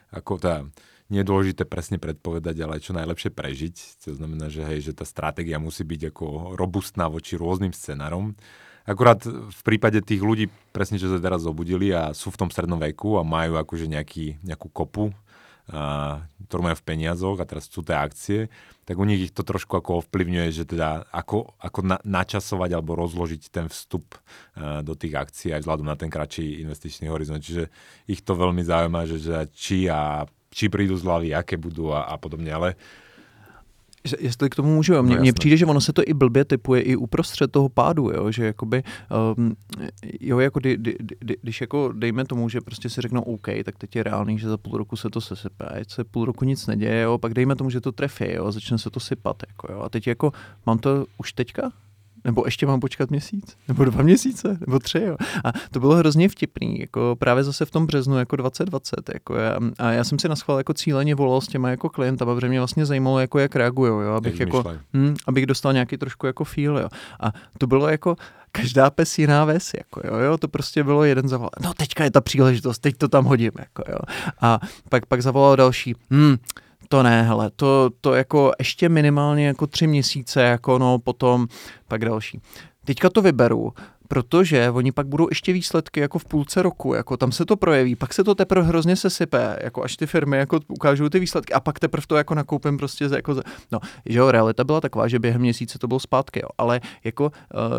ako tá, nie je dôležité presne predpovedať, ale čo najlepšie prežiť. To znamená, že, hej, že tá stratégia musí byť ako robustná voči rôznym scenárom. Akurát v prípade tých ľudí, presne čo sa teraz zobudili a sú v tom strednom veku a majú akože nejaký, nejakú kopu, ktorú majú v peniazoch a teraz sú tie akcie, tak u nich ich to trošku ako ovplyvňuje, že teda ako, ako na, načasovať alebo rozložiť ten vstup uh, do tých akcií aj vzhľadom na ten kratší investičný horizont. Čiže ich to veľmi zaujíma, že, že či a či prídu z hlavy, aké budú a, a podobne, ale Jestli k tomu můžu, mně, no, mně přijde, že ono se to i blbě typuje i uprostřed toho pádu, jo? že jakoby, um, jo, jako kdy, kdy, kdy, když jako dejme tomu, že prostě si řeknou OK, tak teď je reálný, že za půl roku se to sesype, ať se půl roku nic neděje, jo? pak dejme tomu, že to trefí, jo? začne se to sypat, jako, jo? a teď jako, mám to už teďka nebo ještě mám počkat měsíc, nebo dva měsíce, nebo tři, jo. A to bylo hrozně vtipný, jako právě zase v tom březnu, jako 2020, jako já, a já jsem si na schvál jako cíleně volal s těma jako klientama, protože mě vlastně zajímalo, jako jak reagují, jo, abych jako, hm, abych dostal nějaký trošku jako feel, jo. A to bylo jako, každá pes jiná ves, jako jo, jo, to prostě bylo jeden zavolal, no teďka je ta příležitost, teď to tam hodím, jako jo. A pak, pak zavolal další, hm, to ne, hele, to, to jako ještě minimálně jako tři měsíce, jako no potom, pak další. Teďka to vyberu, protože oni pak budou ještě výsledky jako v půlce roku, jako tam se to projeví, pak se to teprve hrozně sesype, jako až ty firmy jako ukážou ty výsledky a pak teprve to jako nakoupím prostě jako, no, že jo, realita byla taková, že během měsíce to bylo zpátky, jo, ale jako uh,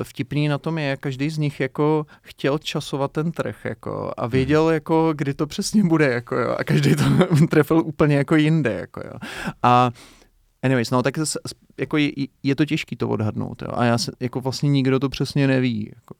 vtipný na tom je, každý z nich jako chtěl časovat ten trh, jako a věděl hmm. jako, kdy to přesně bude, jako jo, a každý to trefil úplně jako jinde, jako jo. A Anyways, no tak jako je, je to těžké to odhadnout. Jo? A já se, jako vlastně nikdo to přesně neví. Jako.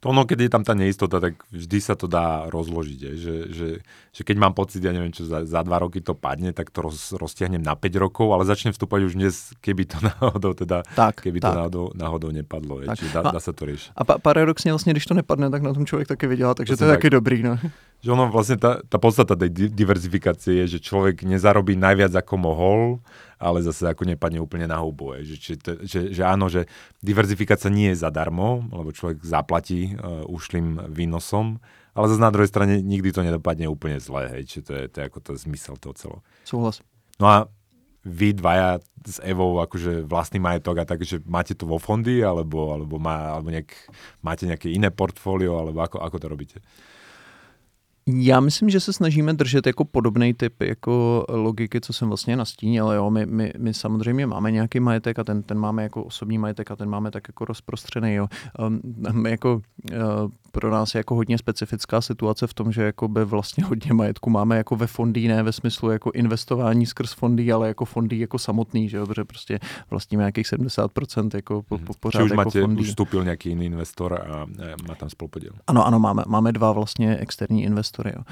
To ono, keď je tam ta neistota, tak vždy se to dá rozložiť. Je? Že, že, že keď mám pocit, ja neviem, čo za, za dva roky to padne, tak to roz, roztiahnem na 5 rokov, ale začnem vstúpať už dnes, keby to náhodou teda, tak, keby tak. to náhodou, náhodou nepadlo. Je? Čiže dá, dá se to riešiť. A pa, paradoxně vlastně, když to nepadne, tak na tom člověk taky vydělá, takže to, to je tak, taky dobrý. No. Že ono vlastně ta, ta podstata tej diverzifikácie je, že člověk nezarobí najviac, ako mohol, ale zase ako nepadne úplne na hubu. Je. Že, či to, že, že áno, že diverzifikácia nie je zadarmo, lebo človek zaplatí uh, ušlým výnosom, ale zase na druhej strane nikdy to nedopadne úplne zle. Hej. Čiže to je, to je ako to zmysel toho celého. Súhlas. No a vy dvaja s Evou akože vlastný majetok a tak, že máte to vo fondy, alebo, alebo, má, alebo nejak, máte nejaké iné portfólio, alebo ako, ako to robíte? Já myslím, že se snažíme držet jako podobný typ jako logiky, co jsem vlastně nastínil. Jo. My, my, my, samozřejmě máme nějaký majetek a ten, ten máme jako osobní majetek a ten máme tak jako rozprostřený. Jo. Um, jako, uh, pro nás je jako hodně specifická situace v tom, že jako by vlastně hodně majetku máme jako ve fondy, ne ve smyslu jako investování skrz fondy, ale jako fondy jako samotný, že jo, protože prostě vlastníme nějakých 70% jako po, po, pořád Či už jako máte, fondy. už vstoupil nějaký jiný investor a, a má tam spolupodíl. Ano, ano, máme, máme dva vlastně externí investory. Jo.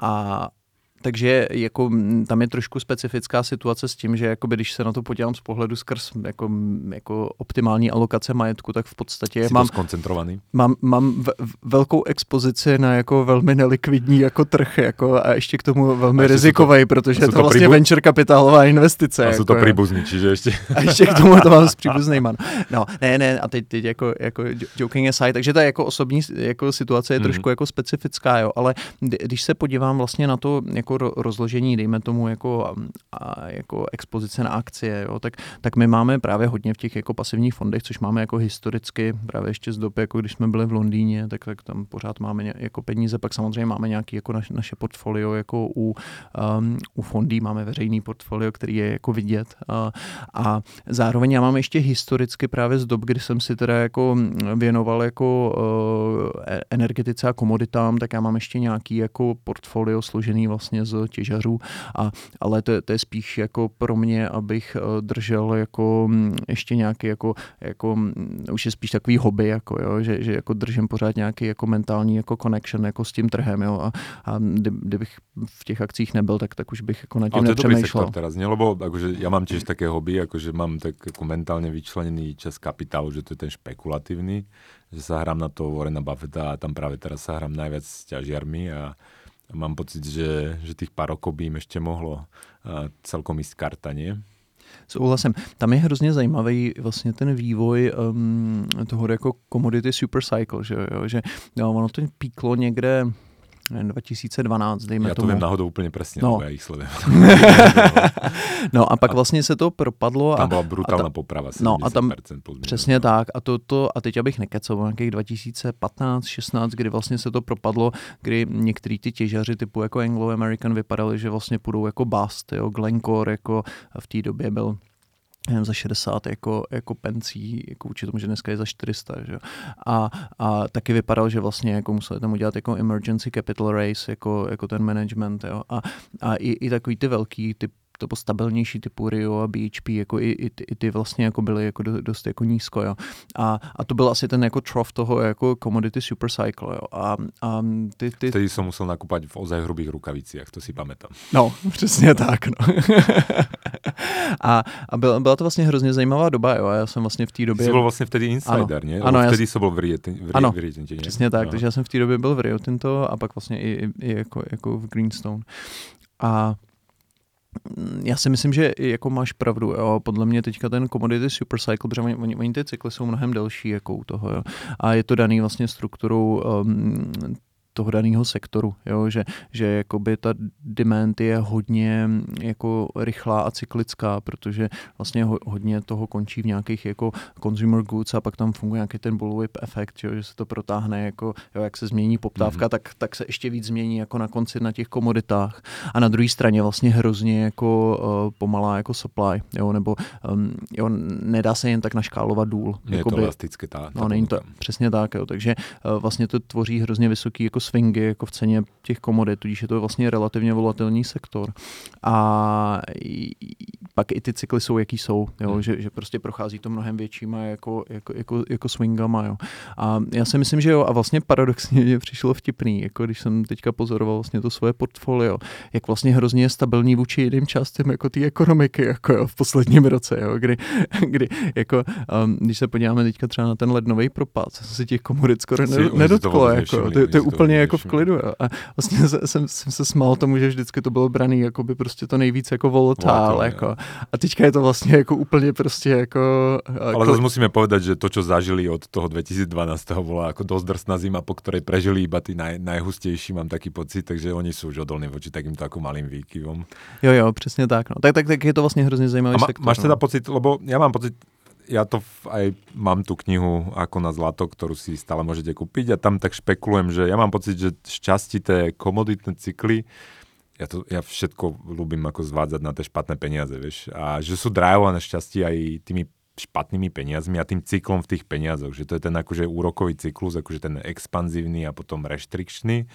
A takže jako, tam je trošku specifická situace s tím, že jakoby, když se na to podívám z pohledu skrz jako, jako optimální alokace majetku, tak v podstatě Jsi mám, skoncentrovaný. mám, mám v, velkou expozici na jako velmi nelikvidní jako trh jako, a ještě k tomu velmi rizikový, protože je to, to vlastně príbu... venture kapitálová investice. A jako, jsou to příbuzní, čiže ještě. A ještě k tomu to mám s příbuznýma. No, ne, ne, a teď, teď jako, jako joking aside, takže ta jako osobní jako situace je mm. trošku jako specifická, jo, ale když se podívám vlastně na to jako rozložení, dejme tomu jako, a, jako expozice na akcie, jo, tak, tak my máme právě hodně v těch jako pasivních fondech, což máme jako historicky, právě ještě z doby, jako když jsme byli v Londýně, tak, tak tam pořád máme ně, jako peníze, pak samozřejmě máme nějaký jako naš, naše portfolio jako u, um, u fondí, máme veřejný portfolio, který je jako vidět. A, a zároveň já mám ještě historicky právě z dob, kdy jsem si teda jako věnoval jako uh, energetice a komoditám, tak já mám ještě nějaký jako portfolio složený vlastně z těžařů, a, ale to, to je spíš jako pro mě, abych eh, držel jako mm, ještě nějaký jako, jako mm, už je spíš takový hobby, jako jo, že, že jako držím pořád nějaký jako mentální jako connection jako s tím trhem, jo, a, a kdybych v těch akcích nebyl, tak, tak už bych jako nad tím nepřemýšlel. Ale to teraz, nie? lebo akože ja mám tiež také hobby, akože mám tak ako mentálne vyčlenený čas kapitálu, že to je ten špekulatívny, že sa hrám na to Warrena Buffetta a tam práve teraz sa hrám najviac s ťažiarmi a mám pocit, že, že tých pár rokov by jim ještě mohlo celkom ísť karta, nie? Souhlasím. Tam je hrozně zajímavý vlastně ten vývoj um, toho jako commodity super cycle, že, jo, že jo, ono to píklo někde 2012, dejme já to tomu. vím náhodou úplně přesně, no. já jich sledujem. no a pak a vlastně se to propadlo. Tam byla brutálna a poprava, No a tam přesně tak a to, to, a teď abych nekecal, nějakých 2015, 16, kdy vlastně se to propadlo, kdy některý ty těžaři typu jako Anglo-American vypadali, že vlastně půjdou jako bust, jo, Glencore jako v té době byl nevím, za 60 jako, jako pencí, jako vůči tomu, že dneska je za 400. Že? A, a taky vypadal, že vlastně jako museli tam udělat jako emergency capital raise, jako, jako ten management. Jo? A, a i, i takový ty velký typ to stabilnější typu Rio a BHP, jako i, i, i ty vlastně jako byly jako dost jako nízko, jo. A, a to byl asi ten jako trough toho jako commodity supercycle, jo. A, a ty, ty... Vtedy som musel nakúpať v ozaj hrubých rukavicích, to si pamätám. No, přesně tak, no. a a byla, byla to vlastně hrozně zajímavá doba, jo. A já jsem vlastně v té době... Jsi byl vlastně vtedy insider, ano. ne? Ano, vtedy jsem byl v Rio, ano, v Rio Tinto, přesně tak, Aha. takže já jsem v té době byl v Rio Tinto a pak vlastně i, i, i jako, jako v Greenstone. A já si myslím, že jako máš pravdu, jo. podle mě teďka ten commodity supercycle, protože oni, oni ty cykly jsou mnohem delší jako u toho, jo. a je to daný vlastně strukturou um, toho daného sektoru, jo? Že, že jakoby ta demand je hodně jako rychlá a cyklická, protože vlastně ho, hodně toho končí v nějakých jako consumer goods a pak tam funguje nějaký ten bullwhip efekt, jo? že se to protáhne, jako, jo, jak se změní poptávka, mm-hmm. tak, tak se ještě víc změní jako na konci na těch komoditách. A na druhé straně vlastně hrozně jako uh, pomalá jako supply, jo? nebo um, jo, nedá se jen tak naškálovat důl. Je jakoby, to elastické, ta, ta no, není to, přesně tak, jo. takže uh, vlastně to tvoří hrozně vysoký jako swingy jako v ceně těch komodit, tudíž je to vlastně relativně volatilní sektor. A pak i ty cykly jsou, jaký jsou, jo? Hmm. Že, že prostě prochází to mnohem většíma jako, jako, jako, jako swingama. Jo? A já si myslím, že jo, a vlastně paradoxně mě přišlo vtipný, jako když jsem teďka pozoroval vlastně to svoje portfolio, jak vlastně hrozně je stabilní vůči jiným částem jako té ekonomiky, jako jo, v posledním roce, jo? Kdy, kdy jako, um, když se podíváme teďka třeba na ten lednový propad, se těch komodit skoro nedotklo, jako, to, to je úplně jako v klidu. Jo. A vlastně jsem, jsem se smál tomu, že vždycky to bylo braný jako by prostě to nejvíc jako volatile. Jako. A teďka je to vlastně jako úplně prostě jako... Ale jako... zase musíme povedať, že to, čo zažili od toho 2012 bola jako dost drsná zima, po ktorej prežili iba tí naj, najhustejší, mám taký pocit, takže oni jsou už odolní voči takýmto jako malým výkyvom. Jo, jo, přesně tak. No. Tak, tak, tak je to vlastně hrozně zajímavý A ma, sektor. Máš teda no. pocit, lebo ja mám pocit, ja to aj mám tú knihu ako na zlato, ktorú si stále môžete kúpiť a tam tak špekulujem, že ja mám pocit, že šťastí tie komoditné cykly, ja, to, ja všetko ľúbim ako zvádzať na tie špatné peniaze, vieš, a že sú drajované šťastie aj tými špatnými peniazmi a tým cyklom v tých peniazoch, že to je ten akože úrokový cyklus, akože ten expanzívny a potom reštrikčný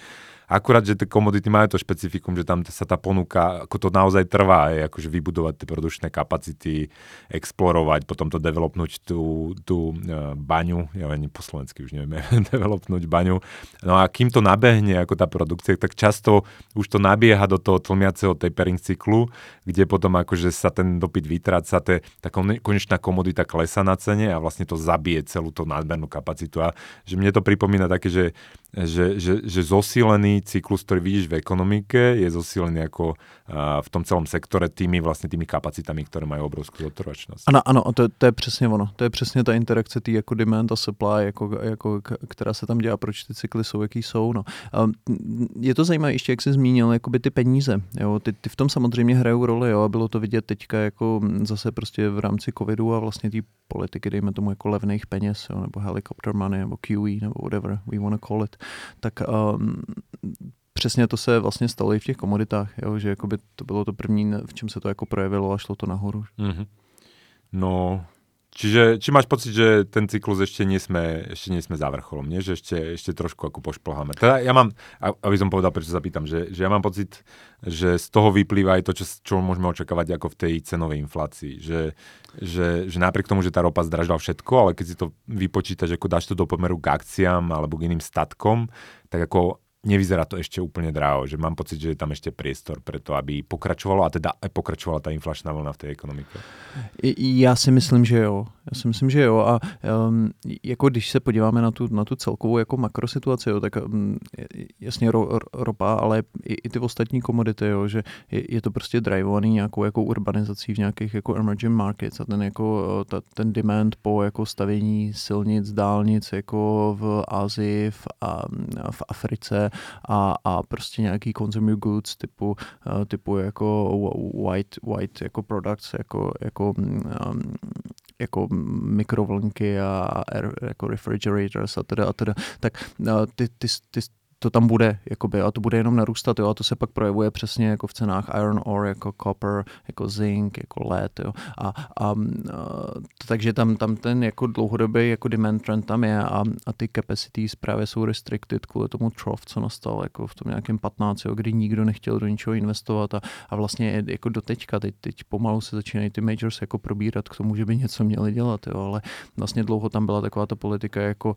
Akurát, že tie komodity majú to špecifikum, že tam sa tá ponuka, ako to naozaj trvá, je akože vybudovať tie produčné kapacity, explorovať, potom to developnúť tú, tú uh, baňu, ja ani po slovensky už nevieme, developnúť baňu. No a kým to nabehne ako tá produkcia, tak často už to nabieha do toho tlmiaceho tapering cyklu, kde potom akože sa ten dopyt vytráca, tá konečná komodita klesa na cene a vlastne to zabije celú tú nadmernú kapacitu. A že mne to pripomína také, že, že, že, že zosílený cyklus, ktorý vidíš v ekonomike, je zosílený ako v tom celom sektore tými vlastně tými kapacitami, které mají obrovskou zotrvačnost. Ano, ano, to, to je přesně ono. To je přesně ta interakce tý jako demand a supply, jako, jako, která se tam dělá, proč ty cykly jsou, jaký jsou. No. Um, je to zajímavé ještě, jak jsi zmínil, jakoby ty peníze. Jo? Ty, ty v tom samozřejmě hrajou roli, jo? a bylo to vidět teďka jako zase prostě v rámci covidu a vlastně té politiky, dejme tomu jako levných peněz, jo? nebo helicopter money, nebo QE, nebo whatever we want to call it, tak um, přesně to se vlastně stalo i v těch komoditách, jo? že jakoby to bylo to první, v čem se to jako projevilo a šlo to nahoru. Mm-hmm. No, Čiže či máš pocit, že ten cyklus ešte nie sme, ešte nie sme za vrcholom, nie? že ešte, ešte trošku ako pošplháme. Teda ja mám, aby som povedal, prečo sa že, že ja mám pocit, že z toho vyplýva aj to, čo, čo môžeme očakávať ako v tej cenovej inflácii. Že, že, že napriek tomu, že tá ropa zdražila všetko, ale keď si to vypočítaš, ako dáš to do pomeru k akciám alebo k iným statkom, tak ako nevyzerá to ešte úplne draho, že mám pocit, že je tam ešte priestor pre to, aby pokračovalo a teda aj pokračovala ta inflačná vlna v té ekonomice. Já si myslím, že jo. Já si myslím, že jo. A um, jako když se podíváme na tu, na tu celkovou jako makrosituaci, jo, tak um, jasně ro, ropa, ale i, i ty ostatní komodity, jo, že je, je, to prostě drivovaný nějakou jako urbanizací v nějakých jako emerging markets a ten jako ta, ten demand po jako stavění silnic, dálnic jako v Asii, v, a, v Africe a, a prostě nějaký consumer goods typu, uh, typu jako white, white jako products, jako, jako um, jako mikrovlnky a air, jako refrigerators a teda, a teda. Tak uh, ty, ty, ty, to tam bude, jakoby, a to bude jenom narůstat, jo, a to se pak projevuje přesně jako v cenách iron ore, jako copper, jako zinc, jako lead, jo, a, a, a takže tam, tam ten jako dlouhodobý jako demand trend tam je a, a ty capacities právě jsou restricted kvůli tomu trough, co nastal jako v tom nějakém 15, jo, kdy nikdo nechtěl do ničeho investovat a, a vlastně jako do teďka, teď, teď pomalu se začínají ty majors jako probírat k tomu, že by něco měli dělat, jo, ale vlastně dlouho tam byla taková ta politika jako,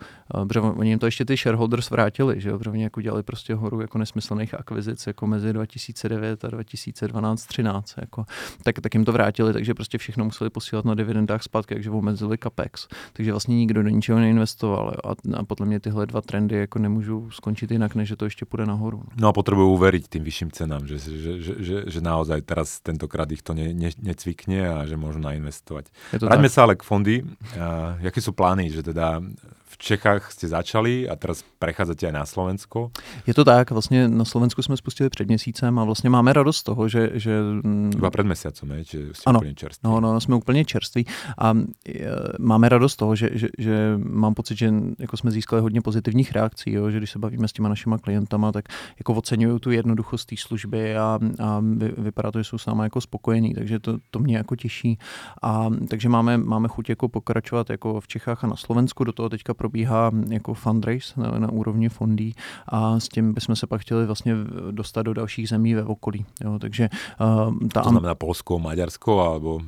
protože oni jim to ještě ty shareholders vrátili, že jo, protože oni jako dělali prostě horu jako nesmyslných akvizic jako mezi 2009 a 2012 13 jako, tak, tak jim to vrátili, takže prostě všechno museli posílat na dividendách zpátky, takže omezili capex. Takže vlastně nikdo do ničeho neinvestoval a, a podle mě tyhle dva trendy jako nemůžou skončit jinak, než že to ještě půjde nahoru. No a potřebují uvěřit tím vyšším cenám, že, že, že, že, že naozaj teraz tentokrát ich to ne, ne, necvikne a že môžu nainvestovať. Vraťme sa ale k fondy. A, jaké sú plány, že teda v Čechách jste začali a teraz precházíte aj na Slovensko. Je to tak, vlastně na Slovensku jsme spustili před měsícem a vlastně máme radost z toho, že... že mm, Iba před měsícem, že jste ano, úplně čerství. No, no, jsme úplně čerství a e, máme radost z toho, že, že, že mám pocit, že jako jsme získali hodně pozitivních reakcí, jo, že když se bavíme s těma našima klientama, tak jako oceňují tu jednoduchost té služby a, a vy, vypadá to, že jsou s námi jako spokojení, takže to, to mě jako těší. A takže máme, máme chuť jako pokračovat jako v Čechách a na Slovensku, do toho teďka probíhá jako fundraise na, na úrovni fondí a s tím bychom se pak chtěli vlastně dostat do dalších zemí ve okolí. Jo, takže, uh, ta, to znamená Polsko, Maďarsko, alebo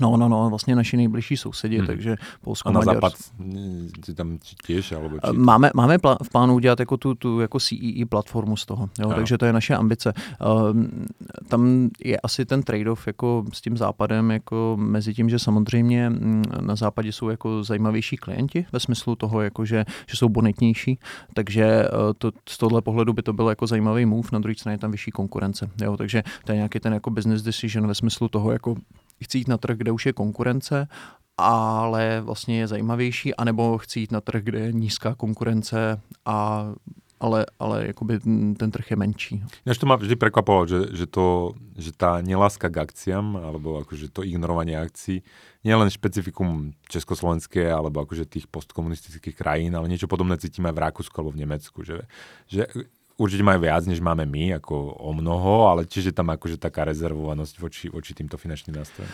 No, no, no, vlastně naši nejbližší sousedi, hmm. takže Polsko, A na Maďarsko. západ si tam těž, alebo či... Máme, máme pl- v plánu udělat jako tu, tu jako CEE e platformu z toho, jo, takže to je naše ambice. Um, tam je asi ten trade-off jako s tím západem, jako mezi tím, že samozřejmě mm, na západě jsou jako zajímavější klienti ve smyslu toho, jako že, že jsou bonitnější, takže eh, to, z tohle pohledu by to byl jako zajímavý move, na druhé straně je tam vyšší konkurence, jo, takže to je nějaký ten jako business decision ve smyslu toho, jako chci jít na trh, kde už je konkurence, ale vlastně je zajímavější, anebo chci jít na trh, kde je nízká konkurence a ale, ale jakoby ten trh je menší. Než to ma vždy prekvapovalo, že, že, to, že tá neláska k akciám, alebo akože to ignorovanie akcií, nie len špecifikum československé, alebo akože tých postkomunistických krajín, ale niečo podobné cítime v Rakúsku alebo v Nemecku. Že, že určite majú viac, než máme my, ako o mnoho, ale čiže tam akože taká rezervovanosť voči, voči týmto finančním nástrojům.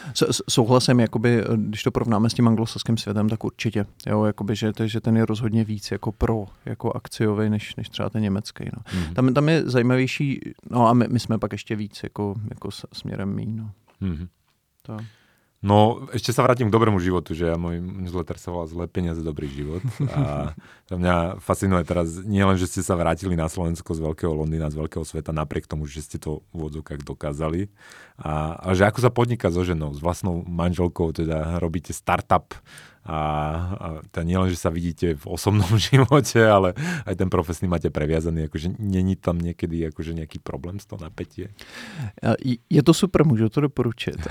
Souhlasím, jakoby, když to porovnáme s tím anglosaským světem, tak určitě. Jo, jakoby, že, že ten je rozhodně víc jako pro, jako akciový, než, než třeba ten německý. No. Mm-hmm. Tam, tam je zajímavější, no a my, my jsme pak ještě víc jako, jako směrem mý. No. Mm-hmm. To. No, ešte sa vrátim k dobrému životu, že ja môj newsletter sa volá Zlé peniaze, dobrý život. A to mňa fascinuje teraz nie len, že ste sa vrátili na Slovensko z veľkého Londýna, z veľkého sveta, napriek tomu, že ste to v odzokách dokázali. A, a že ako sa podniká so ženou, s vlastnou manželkou, teda robíte startup, a, a to nie len, že sa vidíte v osobnom živote, ale aj ten profesný máte previazaný, akože není tam niekedy akože nejaký problém z toho napätie? Je to super, můžu to doporučit.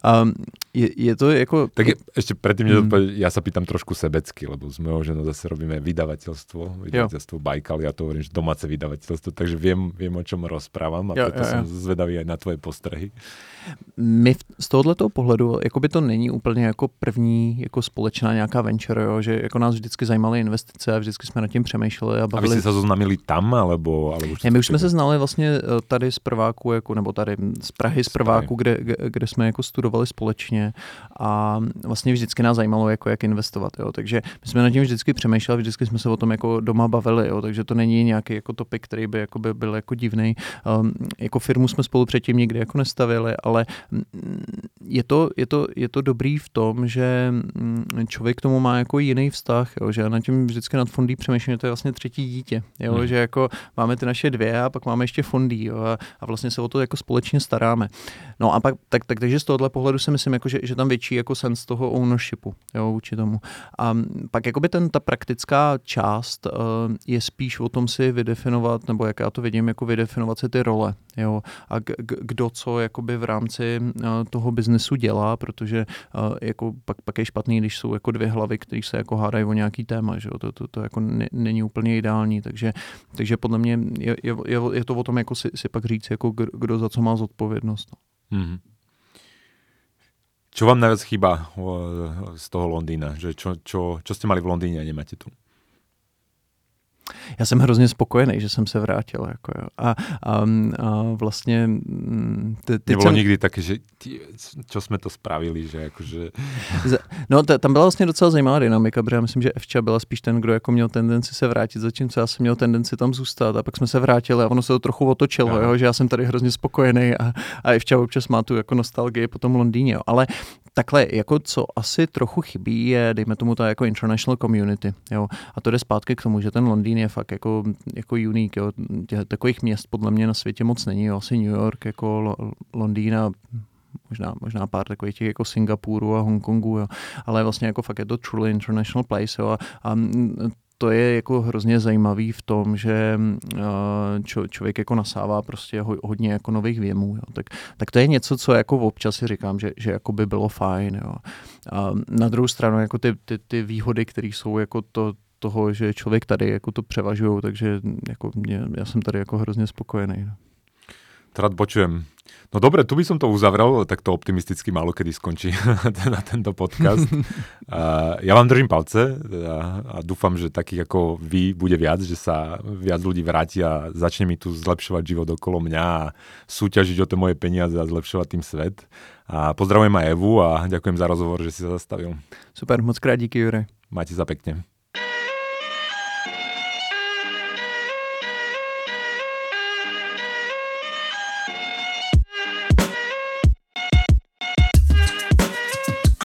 um, je, je to jako... Tak je, ešte predtým, mm. ja sa pýtam trošku sebecky, lebo s mojou ženou zase robíme vydavateľstvo, vydavateľstvo Baikal, ja to hovorím, že domáce vydavateľstvo, takže viem, viem o čom rozprávam a jo, preto jo, jo. som zvedavý aj na tvoje postrehy. My z tohoto pohledu, jako by to není úplně jako první jako společná nějaká venture, jo, že jako nás vždycky zajímaly investice a vždycky jsme nad tím přemýšleli. A, bavili. a vy jste se zoznamili tam, alebo? alebo ne, my už jsme se znali vlastně eh, tady z prváku, jako, nebo tady z Prahy z prváku, kde, kde jsme jako studovali společně a vlastně vždycky nás zajímalo, jako jak investovat. Jo. Takže my jsme nad tím vždycky přemýšleli, vždycky jsme se o tom jako doma bavili, jo. takže to není nějaký jako topik, který by jako by byl jako divný. Um, jako firmu jsme spolu předtím nikdy jako nestavili, ale mm, je to, je to, je to dobrý v tom, že mm, člověk k tomu má jako jiný vztah, jo, že já nad tím vždycky nad fondí přemýšlím, že to je vlastně třetí dítě, jo, hmm. že jako máme ty naše dvě a pak máme ještě fondí jo, a, a vlastně se o to jako společně staráme. No a pak, tak, tak, takže z tohohle pohledu si myslím, jako, že, že tam větší jako sens toho ownershipu jo, vůči tomu. A pak jakoby ten, ta praktická část uh, je spíš o tom si vydefinovat, nebo jak já to vidím, jako vydefinovat si ty role, jo, a k, k, kdo co jakoby v rámci uh, toho biznesu dělá, protože uh, jako pak, pak je špatný, když jsou jako dvě hlavy, které se jako hádají o nějaký téma, že jo? To, to, to jako ne, není úplně ideální, takže, takže podle mě je, je, je to o tom jako si, si pak říct, jako kdo za co má zodpovědnost. No. Mm-hmm. Vám najviac chýba z toho Londýna? Že čo, čo, čo ste mali v Londýne a nemáte tu? Já jsem hrozně spokojený, že jsem se vrátil. Jako, jo. A, a, a vlastně... Mm, te, teď Nebylo jsem... nikdy taky, že čo jsme to spravili, že jakože... No, t- tam byla vlastně docela zajímavá dynamika, protože já myslím, že Evča byla spíš ten, kdo jako měl tendenci se vrátit, zatímco já jsem měl tendenci tam zůstat a pak jsme se vrátili a ono se to trochu otočilo, jo, že já jsem tady hrozně spokojený a, a Evča občas má tu jako nostalgii po tom Londýně. Jo. Ale takhle, jako co asi trochu chybí, je, dejme tomu to jako international community, jo. A to jde zpátky k tomu, že ten Londýn je fakt jako, jako unique, jo. Tě, takových měst podle mě na světě moc není, jo. Asi New York, jako Londýn a možná, možná pár takových těch jako Singapuru a Hongkongu, jo. ale vlastně jako fakt je to truly international place, jo. A, a to je jako hrozně zajímavý v tom, že uh, čo, člověk jako nasává prostě ho, hodně jako nových věmů. Jo. Tak, tak to je něco, co jako občas si říkám, že, že jako by bylo fajn. Jo. A na druhou stranu jako ty, ty, ty výhody, které jsou jako to, toho, že člověk tady jako to převažují, takže jako mě, já jsem tady jako hrozně spokojený. No. Rád počujem. No dobre, tu by som to uzavrel, tak to optimisticky málo kedy skončí na tento podcast. A ja vám držím palce a, a dúfam, že takých ako vy bude viac, že sa viac ľudí vráti a začne mi tu zlepšovať život okolo mňa a súťažiť o tie moje peniaze a zlepšovať tým svet. A pozdravujem aj Evu a ďakujem za rozhovor, že si sa zastavil. Super, moc krát díky, Jure. Máte sa pekne.